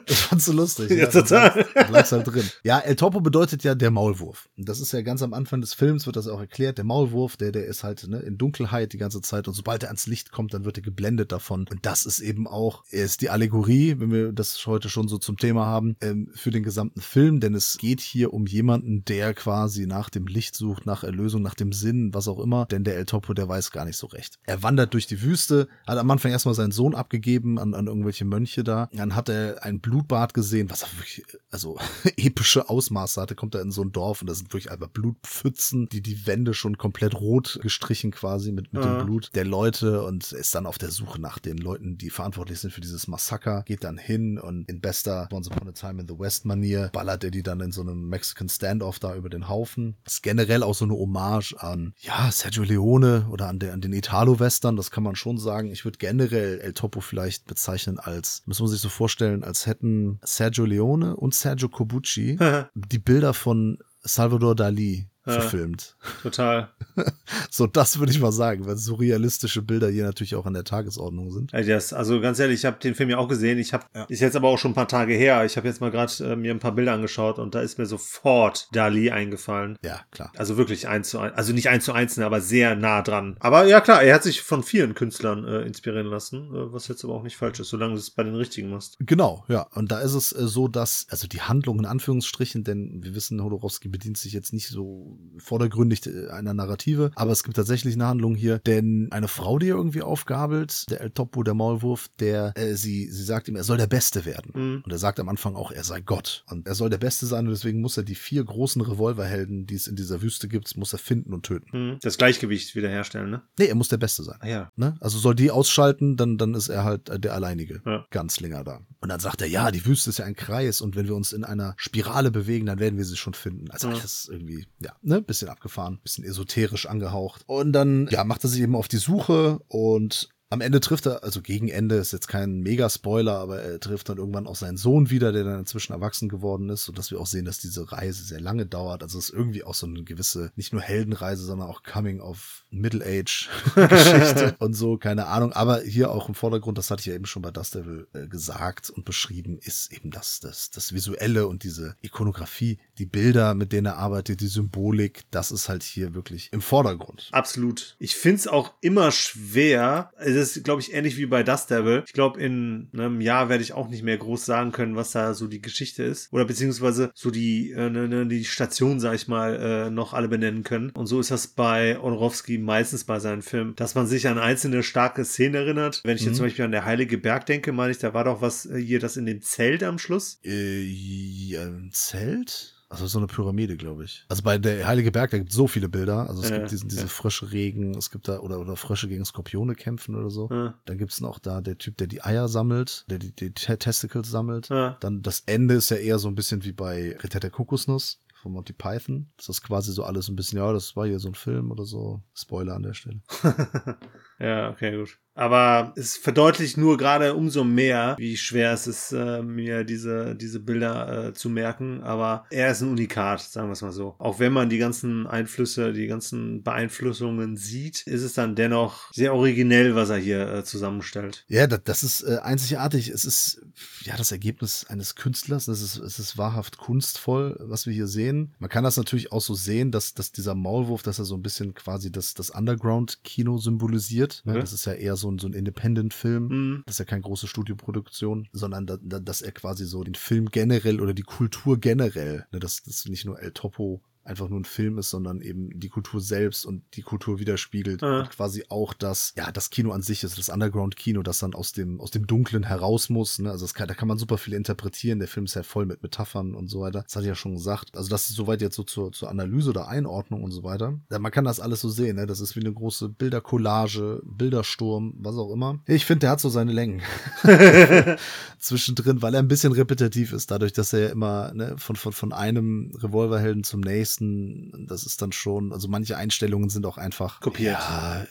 Das fandst du lustig. Ja, total. Du bleibst halt drin. Ja, El Topo bedeutet ja der Maulwurf. Und das ist ja ganz am Anfang des Films, wird das auch erklärt. Der Maulwurf, der, der ist halt ne, in Dunkelheit die ganze Zeit. Und sobald er ans Licht kommt, dann wird er geblendet davon. Und das ist eben auch, er ist die Allegorie, wenn wir das heute schon so zum Thema haben, ähm, für den gesamten Film. Denn es geht hier um jemanden, der quasi nach dem Licht sucht, nach Erlösung, nach dem Sinn, was auch immer. Denn der El Topo, der weiß gar nicht so recht. Er wandert durch die Wüste, hat am Anfang erstmal seinen Sohn abgegeben an, an irgendwelche Mönche da. Dann hat er ein Blutbad gesehen, was wirklich, also epische Ausmaße hatte. Kommt er in so ein Dorf und da sind wirklich einfach Blutpfützen, die die Wände schon komplett rot gestrichen quasi mit, mit Ja. dem Blut der Leute und ist dann auf der Suche nach den Leuten, die verantwortlich sind für dieses Massaker. Geht dann hin und in bester Once Upon a Time in the West Manier ballert er die dann in so einem Mexican Standoff da über den Haufen. ist generell auch so eine Hommage an, ja, Sergio Leone oder an, der, an den Italo-Western, das kann man schon sagen. Ich würde generell El Topo vielleicht bezeichnen als, muss man sich so vorstellen, als hätten Sergio Leone und Sergio Cobucci die Bilder von Salvador Dali Ja. verfilmt. Total. So, das würde ich mal sagen, weil surrealistische Bilder hier natürlich auch an der Tagesordnung sind. Das, also ganz ehrlich, ich habe den Film ja auch gesehen. Ich habe, Ja. ist jetzt aber auch schon ein paar Tage her. Ich habe jetzt mal gerade äh, mir ein paar Bilder angeschaut und da ist mir sofort Dali eingefallen. Ja, klar. Also wirklich eins zu eins, also nicht eins zu eins, ne, aber sehr nah dran. Aber ja klar, er hat sich von vielen Künstlern äh, inspirieren lassen, äh, was jetzt aber auch nicht falsch ist, solange du es bei den richtigen machst. Genau, ja. Und da ist es äh, so, dass, also die Handlung in Anführungsstrichen, denn wir wissen, Hodorowski bedient sich jetzt nicht so vordergründig äh, einer Narrative, aber es gibt tatsächlich eine Handlung hier, denn eine Frau, die er irgendwie aufgabelt, der El Topo, der Maulwurf, der, äh, sie, sie sagt ihm, er soll der Beste werden. Mhm. Und er sagt am Anfang auch, er sei Gott. Und er soll der Beste sein und deswegen muss er die vier großen Revolverhelden, die es in dieser Wüste gibt, muss er finden und töten. Mhm. Das Gleichgewicht wiederherstellen, ne? Nee, er muss der Beste sein. Ah ja. Ne? Also soll die ausschalten, dann, dann ist er halt äh, der alleinige Ja. Ganzlinger da. Und dann sagt er, ja, die Wüste ist ja ein Kreis und wenn wir uns in einer Spirale bewegen, dann werden wir sie schon finden. Also Ja. alles irgendwie, ja, ne, bisschen abgefahren, bisschen esoterisch angehaucht. Und dann, ja, macht er sich eben auf die Suche und am Ende trifft er, also gegen Ende ist jetzt kein Mega-Spoiler, aber er trifft dann irgendwann auch seinen Sohn wieder, der dann inzwischen erwachsen geworden ist, sodass wir auch sehen, dass diese Reise sehr lange dauert. Also es ist irgendwie auch so eine gewisse, nicht nur Heldenreise, sondern auch Coming of Middle-Age-Geschichte und so, keine Ahnung. Aber hier auch im Vordergrund, das hatte ich ja eben schon bei Dust Devil äh, gesagt und beschrieben, ist eben das, das, das Visuelle und diese Ikonografie, die Bilder, mit denen er arbeitet, die Symbolik, das ist halt hier wirklich im Vordergrund. Absolut. Ich find's auch immer schwer. Es ist, glaube ich, ähnlich wie bei Dust Devil. Ich glaube, in einem Jahr werde ich auch nicht mehr groß sagen können, was da so die Geschichte ist. Oder beziehungsweise so die, äh, ne, ne, die Station, sag ich mal, äh, noch alle benennen können. Und so ist das bei Orowski meistens bei seinen Filmen, dass man sich an einzelne starke Szenen erinnert. Wenn ich jetzt Mhm. zum Beispiel an der Heilige Berg denke, meine ich, da war doch was äh, hier, das in dem Zelt am Schluss. Äh, ja, ein Zelt? Also so eine Pyramide, glaube ich. Also bei der Heilige Berg, da gibt es so viele Bilder. Also es Ja, gibt diesen, diese ja. Frösche Regen, es gibt da, oder, oder Frösche gegen Skorpione kämpfen oder so. Ja. Dann gibt es noch da der Typ, der die Eier sammelt, der die, die Te- Testicles sammelt. Dann das Ende ist ja eher so ein bisschen wie bei Ritter der Kokosnuss von Monty Python. Das ist quasi so alles ein bisschen, ja, das war hier so ein Film oder so. Spoiler an der Stelle. Ja, okay, gut. Aber es verdeutlicht nur gerade umso mehr, wie schwer es ist, äh, mir diese, diese Bilder äh, zu merken. Aber er ist ein Unikat, sagen wir es mal so. Auch wenn man die ganzen Einflüsse, die ganzen Beeinflussungen sieht, ist es dann dennoch sehr originell, was er hier äh, zusammenstellt. Ja, das, das ist äh, einzigartig. Es ist ja das Ergebnis eines Künstlers. Es ist, es ist wahrhaft kunstvoll, was wir hier sehen. Man kann das natürlich auch so sehen, dass, dass dieser Maulwurf, dass er so ein bisschen quasi das, das Underground-Kino symbolisiert. Ne? Mhm. Das ist ja eher so ein, so ein Independent-Film. Hm. Das ist ja keine große Studioproduktion, sondern da, da, dass er quasi so den Film generell oder die Kultur generell, ne, dass das nicht nur El Topo einfach nur ein Film ist, sondern eben die Kultur selbst und die Kultur widerspiegelt Ah. und quasi auch das, ja, das Kino an sich ist, das Underground-Kino, das dann aus dem, aus dem Dunklen heraus muss, ne? also das kann, da kann man super viel interpretieren, der Film ist ja voll mit Metaphern und so weiter, das hatte ich ja schon gesagt, also das ist soweit jetzt so zur, zur Analyse oder Einordnung und so weiter, ja, man kann das alles so sehen, ne? das ist wie eine große Bildercollage, Bildersturm, was auch immer. Ich finde, der hat so seine Längen zwischendrin, weil er ein bisschen repetitiv ist, dadurch, dass er ja immer ne, von, von, von einem Revolverhelden zum nächsten meisten, das ist dann schon, also manche Einstellungen sind auch einfach Kopiert. Ja,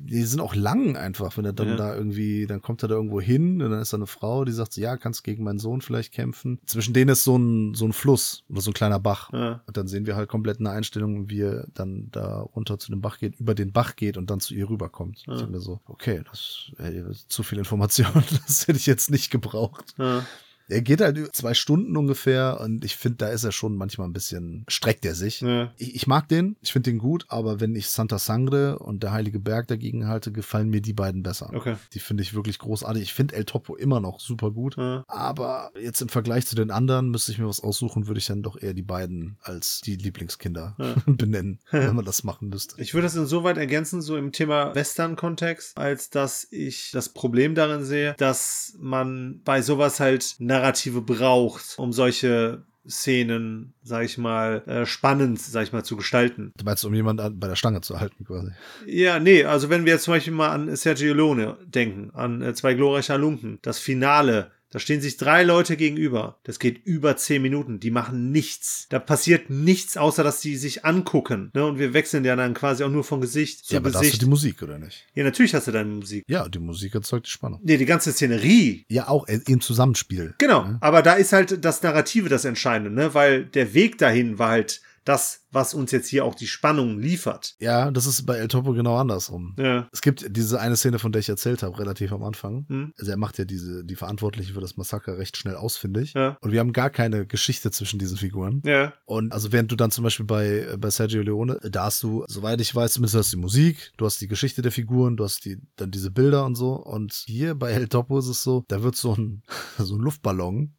die sind auch lang einfach, wenn er dann Ja. da irgendwie, dann kommt er da irgendwo hin und dann ist da eine Frau, die sagt, so, ja, kannst gegen meinen Sohn vielleicht kämpfen. Zwischen denen ist so ein, so ein Fluss oder so ein kleiner Bach. Ja. Und dann sehen wir halt komplett eine Einstellung, wie er dann da runter zu dem Bach geht, über den Bach geht und dann zu ihr rüberkommt. Ja. Ich mir so, okay, das ey, zu viel Information, das hätte ich jetzt nicht gebraucht. Ja. Er geht halt über zwei Stunden ungefähr und ich finde, da ist er schon manchmal ein bisschen, streckt er sich. Ja. Ich, ich mag den, ich finde den gut, aber wenn ich Santa Sangre und der Heilige Berg dagegen halte, gefallen mir die beiden besser. Okay. Die finde ich wirklich großartig. Ich finde El Topo immer noch super gut. Ja. Aber jetzt im Vergleich zu den anderen müsste ich mir was aussuchen, würde ich dann doch eher die beiden als die Lieblingskinder Ja. benennen, wenn man das machen müsste. Ich würde das insoweit ergänzen, so im Thema Western-Kontext, als dass ich das Problem darin sehe, dass man bei sowas halt Narrative braucht, um solche Szenen, sag ich mal, äh, spannend, sag ich mal, zu gestalten. Du meinst, um jemanden an- bei der Stange zu halten, quasi. Ja, nee, also wenn wir jetzt zum Beispiel mal an Sergio Leone denken, an äh, zwei glorreiche Halunken, das Finale, da stehen sich drei Leute gegenüber. Das geht über zehn Minuten. Die machen nichts. Da passiert nichts, außer dass die sich angucken. Ne? Und wir wechseln ja dann quasi auch nur von Gesicht zu ja, aber da hast du Gesicht. die Musik, oder nicht? Ja, natürlich hast du deine Musik. Ja, die Musik erzeugt die Spannung. Nee, die ganze Szenerie. Ja, auch äh, im Zusammenspiel. Genau. Ja. Aber da ist halt das Narrative das Entscheidende, ne? Weil der Weg dahin war halt das, was uns jetzt hier auch die Spannung liefert. Ja, das ist bei El Topo genau andersrum. Ja. Es gibt diese eine Szene, von der ich erzählt habe, relativ am Anfang. Hm. Also er macht ja diese, die Verantwortliche für das Massaker recht schnell ausfindig. Ja. Und wir haben gar keine Geschichte zwischen diesen Figuren. Ja. Und also während du dann zum Beispiel bei, bei Sergio Leone, da hast du, soweit ich weiß, zumindest hast du die Musik, du hast die Geschichte der Figuren, du hast die, dann diese Bilder und so. Und hier bei El Topo ist es so, da wird so ein, so ein Luftballon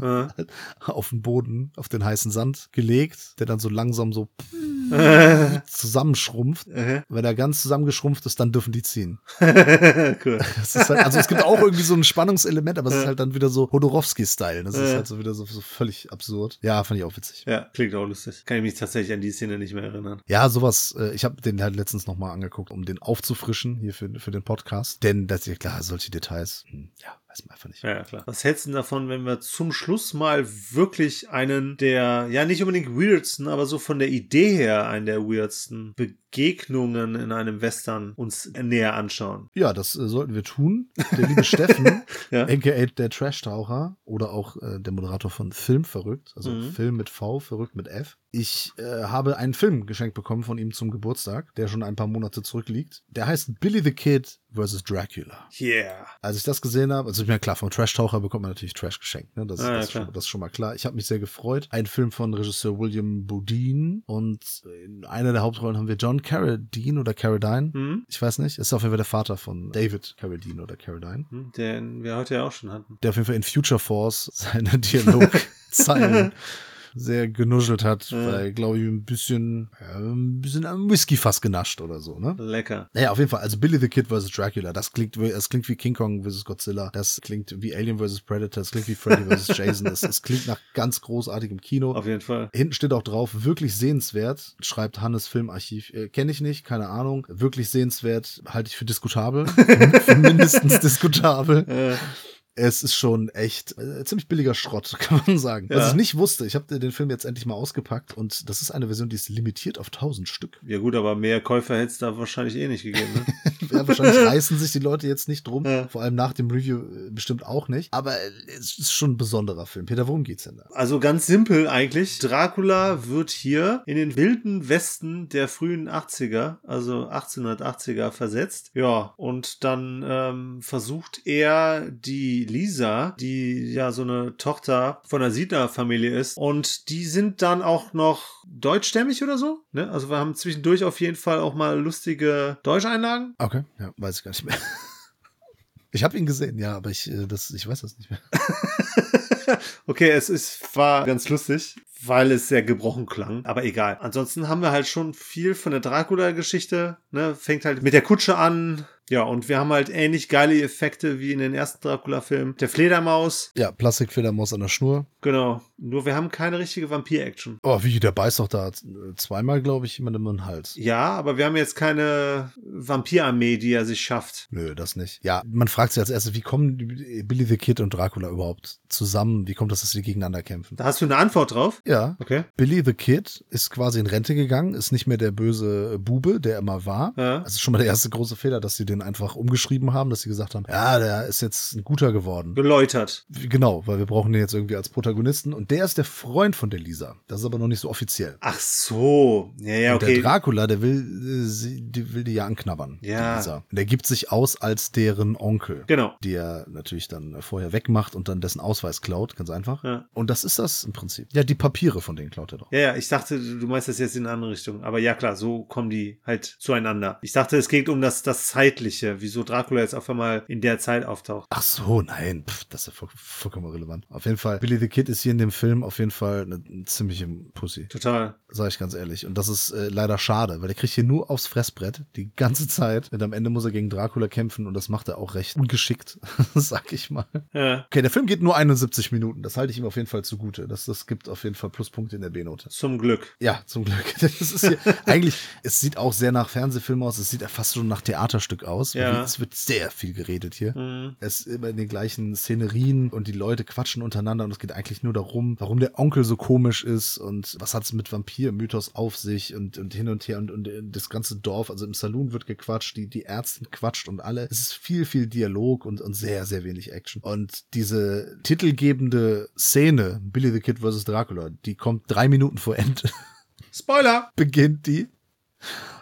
Ja. auf den Boden, auf den heißen Sand gelegt, der dann so langsam so zusammenschrumpft. Wenn er ganz zusammengeschrumpft ist, dann dürfen die ziehen. cool. Halt, also es gibt auch irgendwie so ein Spannungselement, aber es ist halt dann wieder so Hodorowski-Style. Das ist halt so wieder so, so völlig absurd. Ja, fand ich auch witzig. Ja, klingt auch lustig. Kann ich mich tatsächlich an die Szene nicht mehr erinnern. Ja, sowas, äh, ich habe den halt letztens nochmal angeguckt, um den aufzufrischen hier für, für den Podcast. Denn das ist ja klar, solche Details, hm, ja, weiß man einfach nicht. Ja, klar. Was hältst du denn davon, wenn wir zum Schluss mal wirklich einen der, ja, nicht unbedingt weirdsten, aber so von der Idee her einen der weirdsten Begegnungen in einem Western uns näher anschauen? Ja, das äh, sollten wir tun. Der liebe Steffen, Ja. aka der Trash-Taucher oder auch äh, der Moderator von Film verrückt, also Mhm. Film mit V, verrückt mit F. Ich äh, habe einen Film geschenkt bekommen von ihm zum Geburtstag, der schon ein paar Monate zurückliegt. Der heißt Billy the Kid vs. Dracula. Yeah. Als ich das gesehen habe, also ich meine, klar, vom Trash-Taucher bekommt man natürlich Trash geschenkt, ne? Das, Ah, ja, das, ist klar. schon, das ist schon mal klar. Ich habe mich sehr gefreut. Ein Film von Regisseur William Bodine und in einer der Hauptrollen haben wir John Carradine oder Carradine. Hm? Ich weiß nicht. Ist auf jeden Fall der Vater von David Carradine oder Carradine. Hm, Den wir heute ja auch schon hatten. Der auf jeden Fall in Future Force seine Dialogzeilen sehr genuschelt hat, Ja. weil, glaube ich, ein bisschen, ja, ein bisschen am Whisky fast genascht oder so, ne? Lecker. Naja, auf jeden Fall. Also Billy the Kid vs. Dracula, das klingt, wie- das klingt wie King Kong vs. Godzilla, das klingt wie Alien vs. Predator, das klingt wie Freddy vs. Jason, das, das klingt nach ganz großartigem Kino. Auf jeden Fall. Hinten steht auch drauf, wirklich sehenswert, schreibt Hannes Filmarchiv. Äh, Kenne ich nicht, keine Ahnung. Wirklich sehenswert, halte ich für diskutabel. für mindestens diskutabel. Äh, Es ist schon echt äh, ziemlich billiger Schrott, kann man sagen. Ja. Was ich nicht wusste, ich habe den Film jetzt endlich mal ausgepackt und das ist eine Version, die ist limitiert auf 1000 Stück. ja gut, aber mehr Käufer hätte es da wahrscheinlich eh nicht gegeben. Ne? Ja, wahrscheinlich reißen sich die Leute jetzt nicht drum. Ja. Vor allem nach dem Review äh, bestimmt auch nicht. Aber äh, es ist schon ein besonderer Film. Peter, worum geht's denn da? Also ganz simpel eigentlich. Dracula wird hier in den wilden Westen der frühen 80er, also 1880er versetzt. Ja, und dann ähm, versucht er die Lisa, die ja so eine Tochter von der Siedlerfamilie ist, und die sind dann auch noch deutschstämmig oder so. Ne? Also wir haben zwischendurch auf jeden Fall auch mal lustige Deutscheinlagen. Okay, ja, weiß ich gar nicht mehr. Ich habe ihn gesehen, ja, aber ich, äh, das, ich weiß das nicht mehr. Okay, es ist, war ganz lustig, weil es sehr gebrochen klang, aber egal. Ansonsten haben wir halt schon viel von der Dracula-Geschichte, ne? Fängt halt mit der Kutsche an, Ja, und wir haben halt ähnlich geile Effekte wie in den ersten Dracula-Filmen. Der Fledermaus, Ja, Plastikfledermaus an der Schnur. genau. Nur wir haben keine richtige Vampir-Action. Oh, wie, der beißt doch da äh, zweimal, glaube ich, jemandem in den Hals. Ja, aber wir haben jetzt keine Vampirarmee, die er sich schafft. Nö, das nicht. Ja, man fragt sich als erstes, wie kommen Billy the Kid und Dracula überhaupt zusammen? Wie kommt das, dass sie gegeneinander kämpfen? Da hast du eine Antwort drauf? Ja, Okay. Billy the Kid ist quasi in Rente gegangen, ist nicht mehr der böse Bube, der immer war. Ja. Das ist schon mal der erste große Fehler, dass sie den einfach umgeschrieben haben, dass sie gesagt haben, ja, der ist jetzt ein guter geworden. Geläutert. Genau, weil wir brauchen den jetzt irgendwie als Protagonisten. Und der ist der Freund von der Lisa. Das ist aber noch nicht so offiziell. Ach so. Ja, ja, Und okay. der Dracula, der will, äh, sie, die will die ja anknabbern. Ja. Die Lisa. Und der gibt sich aus als deren Onkel. Genau. Die er natürlich dann vorher wegmacht und dann dessen Ausweis klaut, ganz einfach. Ja. Und das ist das im Prinzip. Ja, die Papiere von denen klaut er doch. Ja, ja, ich dachte, du meinst das jetzt in eine andere Richtung. Aber ja, klar, so kommen die halt zueinander. Ich dachte, es geht um das, das Zeitliche, wieso Dracula jetzt auf einmal in der Zeit auftaucht. Ach so, nein, Pff, das ist ja voll, vollkommen relevant. Auf jeden Fall, Billy the Kid ist hier in dem Film auf jeden Fall eine, eine ziemliche Pussy, Total. sag ich ganz ehrlich. Und das ist äh, leider schade, weil er kriegt hier nur aufs Fressbrett die ganze Zeit. Und am Ende muss er gegen Dracula kämpfen und das macht er auch recht ungeschickt, sag ich mal. Ja, Okay, der Film geht nur 71 Minuten. Das halte ich ihm auf jeden Fall zugute. Das, das gibt auf jeden Fall Pluspunkte in der B-Note. zum Glück. Ja, zum Glück. Das ist hier eigentlich, es sieht auch sehr nach Fernsehfilm aus. Es sieht ja fast schon nach Theaterstück aus. Ja. weil Es wird sehr viel geredet hier. Mhm. Es ist immer in den gleichen Szenerien und die Leute quatschen untereinander und es geht eigentlich nur darum, warum der Onkel so komisch ist und was hat es mit Vampir-Mythos auf sich und, und hin und her und, und das ganze Dorf, also im Saloon wird gequatscht, die, die Ärztin quatscht und alle. Es ist viel, viel Dialog und, und sehr, sehr wenig Action. Und diese titelgebende Szene, Billy the Kid vs. Dracula, die kommt drei Minuten vor Ende, Spoiler! beginnt die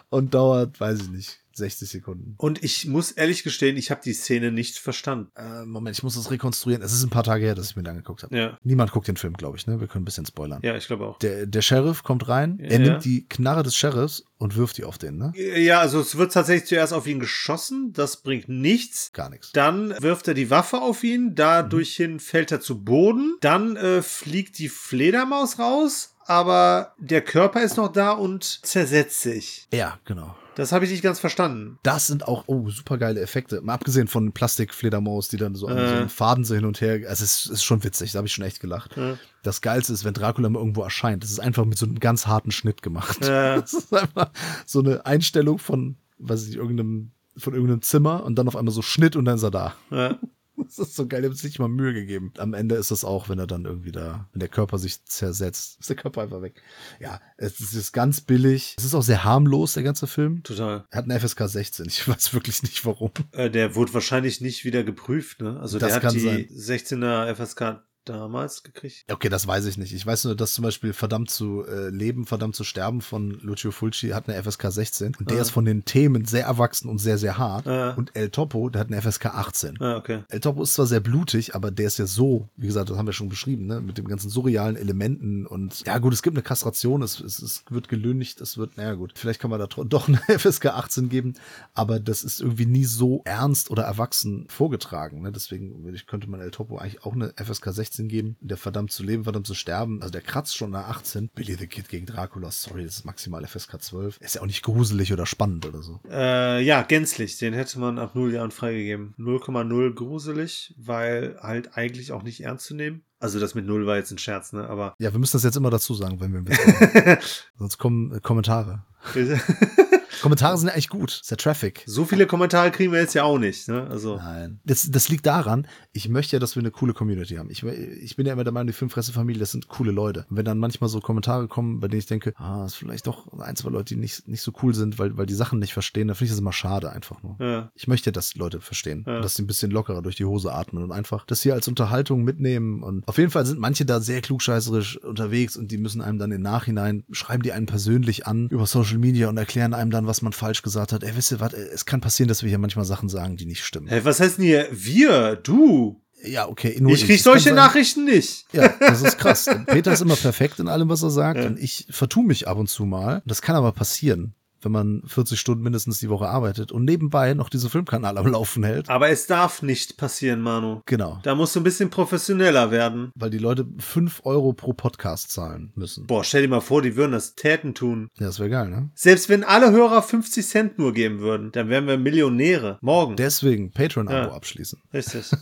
und dauert, weiß ich nicht, 60 Sekunden. Und ich muss ehrlich gestehen, ich habe die Szene nicht verstanden. Äh, Moment, ich muss das rekonstruieren. Es ist ein paar Tage her, dass ich mir den angeguckt habe. Ja, Niemand guckt den Film, glaube ich, ne? Wir können ein bisschen spoilern. ja, ich glaube auch. Der, der Sheriff kommt rein, er Ja. nimmt die Knarre des Sheriffs und wirft die auf den, ne? Ja, also es wird tatsächlich zuerst auf ihn geschossen, das bringt nichts. Gar nichts. Dann wirft er die Waffe auf ihn, dadurch hin fällt er zu Boden. Dann äh, fliegt die Fledermaus raus, aber der Körper ist noch da und zersetzt sich. Ja, genau. Das habe ich nicht ganz verstanden. Das sind auch, oh, super geile Effekte. Mal abgesehen von Plastikfledermaus, die dann so Äh. so Faden so hin und her. Also es ist, schon witzig, da habe ich schon echt gelacht. Ja. Das Geilste ist, wenn Dracula mal irgendwo erscheint. Das ist einfach mit so einem ganz harten Schnitt gemacht. Ja. Das ist einfach so eine Einstellung von, weiß ich nicht, irgendeinem, von irgendeinem Zimmer und dann auf einmal so Schnitt und dann ist er da. Ja. Das ist so geil, die haben sich nicht mal Mühe gegeben. Am Ende ist es auch, wenn er dann irgendwie da, wenn der Körper sich zersetzt, ist der Körper einfach weg. Ja, es ist ganz billig. Es ist auch sehr harmlos, der ganze Film. Total. Er hat eine FSK 16. Ich weiß wirklich nicht warum. Äh, der wurde wahrscheinlich nicht wieder geprüft, ne? Also Das der hat die sein. 16er FSK damals gekriegt. Okay, das weiß ich nicht. Ich weiß nur, dass zum Beispiel Verdammt zu äh, leben, Verdammt zu sterben von Lucio Fulci hat eine FSK 16 und der Ah. ist von den Themen sehr erwachsen und sehr, sehr hart. Ah. Und El Topo, der hat eine FSK 18. Ah, okay. El Topo ist zwar sehr blutig, aber der ist ja so, wie gesagt, das haben wir schon beschrieben, ne, mit den ganzen surrealen Elementen und ja gut, es gibt eine Kastration, es, es, es wird gelüncht, es wird, naja gut, vielleicht kann man da doch eine FSK 18 geben, aber das ist irgendwie nie so ernst oder erwachsen vorgetragen, ne, deswegen könnte man El Topo eigentlich auch eine FSK 16 geben, der verdammt zu leben, verdammt zu sterben, also der kratzt schon nach 18, Billy the Kid gegen Dracula, sorry, das ist maximal FSK 12, ist ja auch nicht gruselig oder spannend oder so. Äh, ja, gänzlich. Den hätte man ab 0 Jahren freigegeben. 0,0 gruselig, weil halt eigentlich auch nicht ernst zu nehmen. Also das mit 0 war jetzt ein Scherz, ne? Aber Ja, wir müssen das jetzt immer dazu sagen, wenn wir einen Witz machen. Sonst kommen äh, Kommentare. Kommentare sind ja eigentlich gut. Ist ja Traffic. so viele Kommentare kriegen wir jetzt ja auch nicht, ne? Also. Nein. Das, das liegt daran, ich möchte ja, dass wir eine coole Community haben. Ich, ich bin ja immer der Meinung, die Filmfresse-Familie, das sind coole Leute. Und wenn dann manchmal so Kommentare kommen, bei denen ich denke, ah, das ist vielleicht doch ein, zwei Leute, die nicht, nicht so cool sind, weil, weil die Sachen nicht verstehen, dann finde ich das immer schade einfach nur. Ja. Ich möchte, dass Leute verstehen, Ja. dass sie ein bisschen lockerer durch die Hose atmen und einfach das hier als Unterhaltung mitnehmen. Und auf jeden Fall sind manche da sehr klugscheißerisch unterwegs und die müssen einem dann im Nachhinein, schreiben die einen persönlich an über Social Media und erklären einem dann, was man falsch gesagt hat. Ey, wisst ihr was, es kann passieren, dass wir hier manchmal Sachen sagen, die nicht stimmen. Hä, was heißt denn hier? Wir? Du? Ja, okay. Ich krieg kann solche sein- Nachrichten nicht. Ja, das ist krass. Peter ist immer perfekt in allem, was er sagt Ja. und ich vertue mich ab und zu mal. Das kann aber passieren. Wenn man 40 Stunden mindestens die Woche arbeitet und nebenbei noch diesen Filmkanal am Laufen hält. Aber es darf nicht passieren, Manu. Genau. Da musst du ein bisschen professioneller werden. Weil die Leute 5 Euro pro Podcast zahlen müssen. Boah, stell dir mal vor, die würden das Täten tun. Ja, das wäre geil, ne? Selbst wenn alle Hörer 50 Cent nur geben würden, dann wären wir Millionäre. Morgen. Deswegen Patreon-Abo Ja. abschließen. Richtig.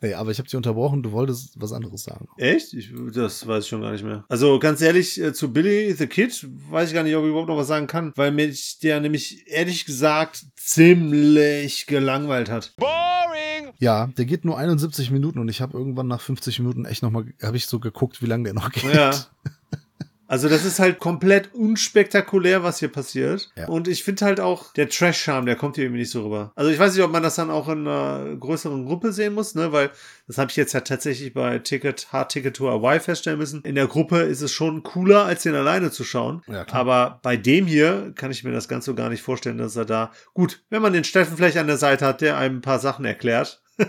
Nee, aber ich habe dich unterbrochen, du wolltest was anderes sagen. Echt? Ich, das weiß ich schon gar nicht mehr. Also ganz ehrlich, äh, zu Billy the Kid weiß ich gar nicht, ob ich überhaupt noch was sagen kann, weil mich der nämlich ehrlich gesagt ziemlich gelangweilt hat. Ja, der geht nur 71 Minuten und ich habe irgendwann nach 50 Minuten echt nochmal, habe ich so geguckt, wie lange der noch geht. Ja. Also das ist halt komplett unspektakulär, was hier passiert. Ja. Und ich finde halt auch, der Trash-Charme, der kommt hier irgendwie nicht so rüber. Also ich weiß nicht, ob man das dann auch in einer größeren Gruppe sehen muss, ne? Weil das habe ich jetzt ja tatsächlich bei Ticket, Hard Ticket to Hawaii feststellen müssen. In der Gruppe ist es schon cooler, als den alleine zu schauen. Ja. Aber bei dem hier kann ich mir das ganz so gar nicht vorstellen, dass er da. Gut, wenn man den Steffen vielleicht an der Seite hat, der einem ein paar Sachen erklärt.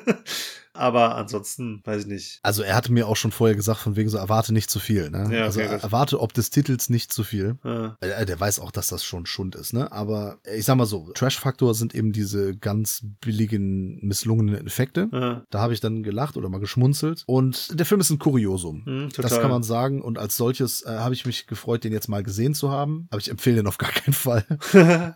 Aber ansonsten, weiß ich nicht. Also er hatte mir auch schon vorher gesagt, von wegen so, erwarte nicht zu viel. Ne? Ja, also okay, gut. erwarte ob des Titels nicht zu viel. Ja. Äh, Der weiß auch, dass das schon Schund ist, ne? Aber ich sag mal so, Trash-Faktor sind eben diese ganz billigen, misslungenen Effekte. Ja. Da habe ich dann gelacht oder mal geschmunzelt. Und der Film ist ein Kuriosum. Hm, Das kann man sagen. Und als solches äh, habe ich mich gefreut, den jetzt mal gesehen zu haben. Aber ich empfehle den auf gar keinen Fall.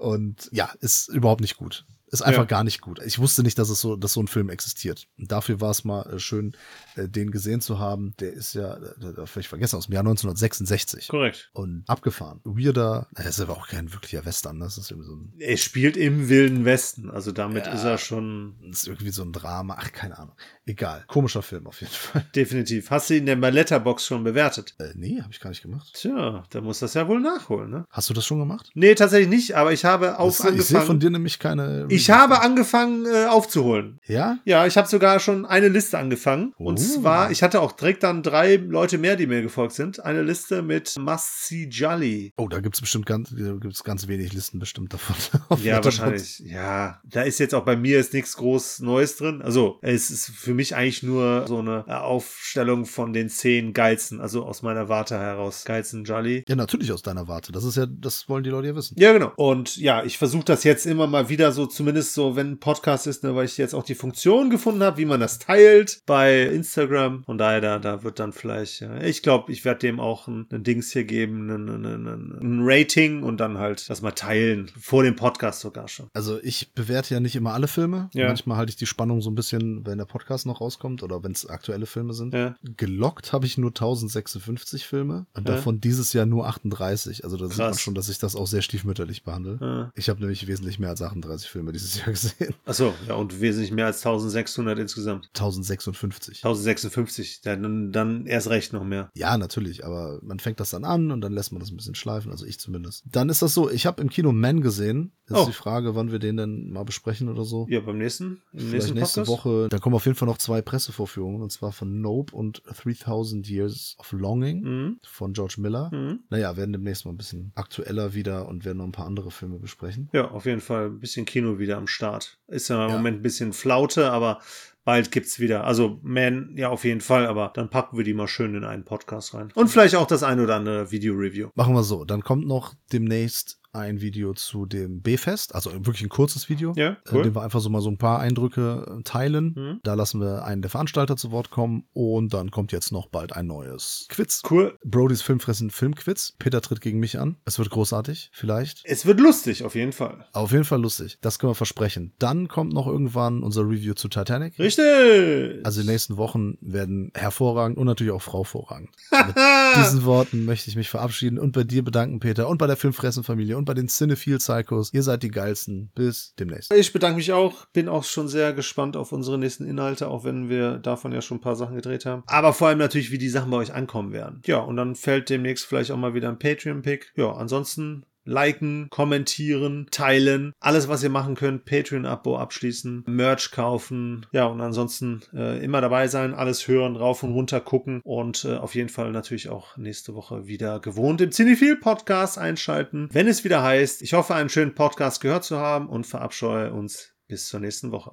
Und ja, ist überhaupt nicht gut. Ist einfach Ja. gar nicht gut. Ich wusste nicht, dass es so, dass so ein Film existiert. Und dafür war es mal äh, schön, äh, den gesehen zu haben. Der ist ja, äh, ich vergessen, aus dem Jahr 1966. Korrekt. Und abgefahren. Weirder, das ist aber auch kein wirklicher Western. Das ist irgendwie so ein, Er spielt im Wilden Westen, also damit Ja. ist er schon das ist irgendwie so ein Drama. Ach, keine Ahnung. Egal. Komischer Film auf jeden Fall. definitiv. Hast du ihn denn bei Letterbox schon bewertet? Äh, nee, habe ich gar nicht gemacht. Tja, da muss das ja wohl nachholen, ne? Hast du das schon gemacht? Nee, tatsächlich nicht, aber ich habe auf Das, ich sehe angefangen. von dir nämlich keine. ich habe angefangen äh, aufzuholen. Ja? Ja, ich habe sogar schon eine Liste angefangen. Und Oh. zwar, ich hatte auch direkt dann drei Leute mehr, die mir gefolgt sind. Eine Liste mit See Jolly. Oh, da gibt's bestimmt ganz, gibt's ganz wenig Listen bestimmt davon. Ja, wahrscheinlich. Ja, da ist jetzt auch bei mir ist nichts groß Neues drin. Also, es ist für mich eigentlich nur so eine Aufstellung von den zehn geilsten, also aus meiner Warte heraus. Geilsten Jolly. Ja, natürlich aus deiner Warte. Das ist ja, das wollen die Leute ja wissen. Ja, genau. Und ja, ich versuche das jetzt immer mal wieder so, zumindest so, wenn ein Podcast ist, ne, weil ich jetzt auch die Funktion gefunden habe, wie man das teilt bei Instagram. Von daher, da, da wird dann vielleicht, ja, ich glaube, ich werde dem auch ein, ein Dings hier geben, ein, ein, ein, ein Rating und dann halt das mal teilen. Vor dem Podcast sogar schon. Also ich bewerte ja nicht immer alle Filme. Ja. Manchmal halte ich die Spannung so ein bisschen, wenn der Podcast noch rauskommt oder wenn es aktuelle Filme sind. Ja. Gelockt habe ich nur 1056 Filme und Ja. davon dieses Jahr nur 38. Also da sieht man Krass. schon, dass ich das auch sehr stiefmütterlich behandle. Ja. Ich habe nämlich wesentlich mehr als 38 Filme dieses Jahr gesehen. Achso, ja, und wesentlich mehr als 1600 insgesamt. 1056. 1056, dann, dann erst recht noch mehr. Ja, natürlich, aber man fängt das dann an und dann lässt man das ein bisschen schleifen, also ich zumindest. Dann ist das so, ich habe im Kino Man gesehen. Jetzt Oh. ist die Frage, wann wir den denn mal besprechen oder so. Ja, beim nächsten, im Vielleicht nächsten nächste Podcast. Woche. Da kommen auf jeden Fall noch zwei Pressevorführungen, und zwar von Nope und 3000 Years of Longing Mhm. von George Miller. Mhm. Naja, werden demnächst mal ein bisschen aktueller wieder und werden noch ein paar andere Filme besprechen. Ja, auf jeden Fall ein bisschen Kino wieder am Start. Ist ja im Ja. Moment ein bisschen Flaute, aber bald gibt's wieder. Also Man, ja, auf jeden Fall, aber dann packen wir die mal schön in einen Podcast rein. Und vielleicht auch das ein oder andere Video-Review. Machen wir so. Dann kommt noch demnächst ein Video zu dem B-Fest, also wirklich ein kurzes Video, Ja, in cool. dem wir einfach so mal so ein paar Eindrücke äh, teilen. Mhm. Da lassen wir einen der Veranstalter zu Wort kommen und dann kommt jetzt noch bald ein neues Quiz. Cool. Brodys Filmfressen Filmquiz. Peter tritt gegen mich an. Es wird großartig, vielleicht. Es wird lustig, auf jeden Fall. Auf jeden Fall lustig. Das können wir versprechen. Dann kommt noch irgendwann unser Review zu Titanic. Richtig. Also die nächsten Wochen werden hervorragend und natürlich auch Frau vorragend. Mit diesen Worten möchte ich mich verabschieden und bei dir bedanken, Peter, und bei der Filmfressenfamilie und bei den Cinephile Psychos. Ihr seid die geilsten. Bis demnächst. Ich bedanke mich auch, bin auch schon sehr gespannt auf unsere nächsten Inhalte, auch wenn wir davon ja schon ein paar Sachen gedreht haben. Aber vor allem natürlich, wie die Sachen bei euch ankommen werden. Ja, und dann fällt demnächst vielleicht auch mal wieder ein Patreon-Pick. Ja, ansonsten liken, kommentieren, teilen, alles, was ihr machen könnt, Patreon-Abo abschließen, Merch kaufen, ja, und ansonsten äh, immer dabei sein, alles hören, rauf und runter gucken und äh, auf jeden Fall natürlich auch nächste Woche wieder gewohnt im Cinephile Podcast einschalten, wenn es wieder heißt, ich hoffe, einen schönen Podcast gehört zu haben und verabscheue uns bis zur nächsten Woche.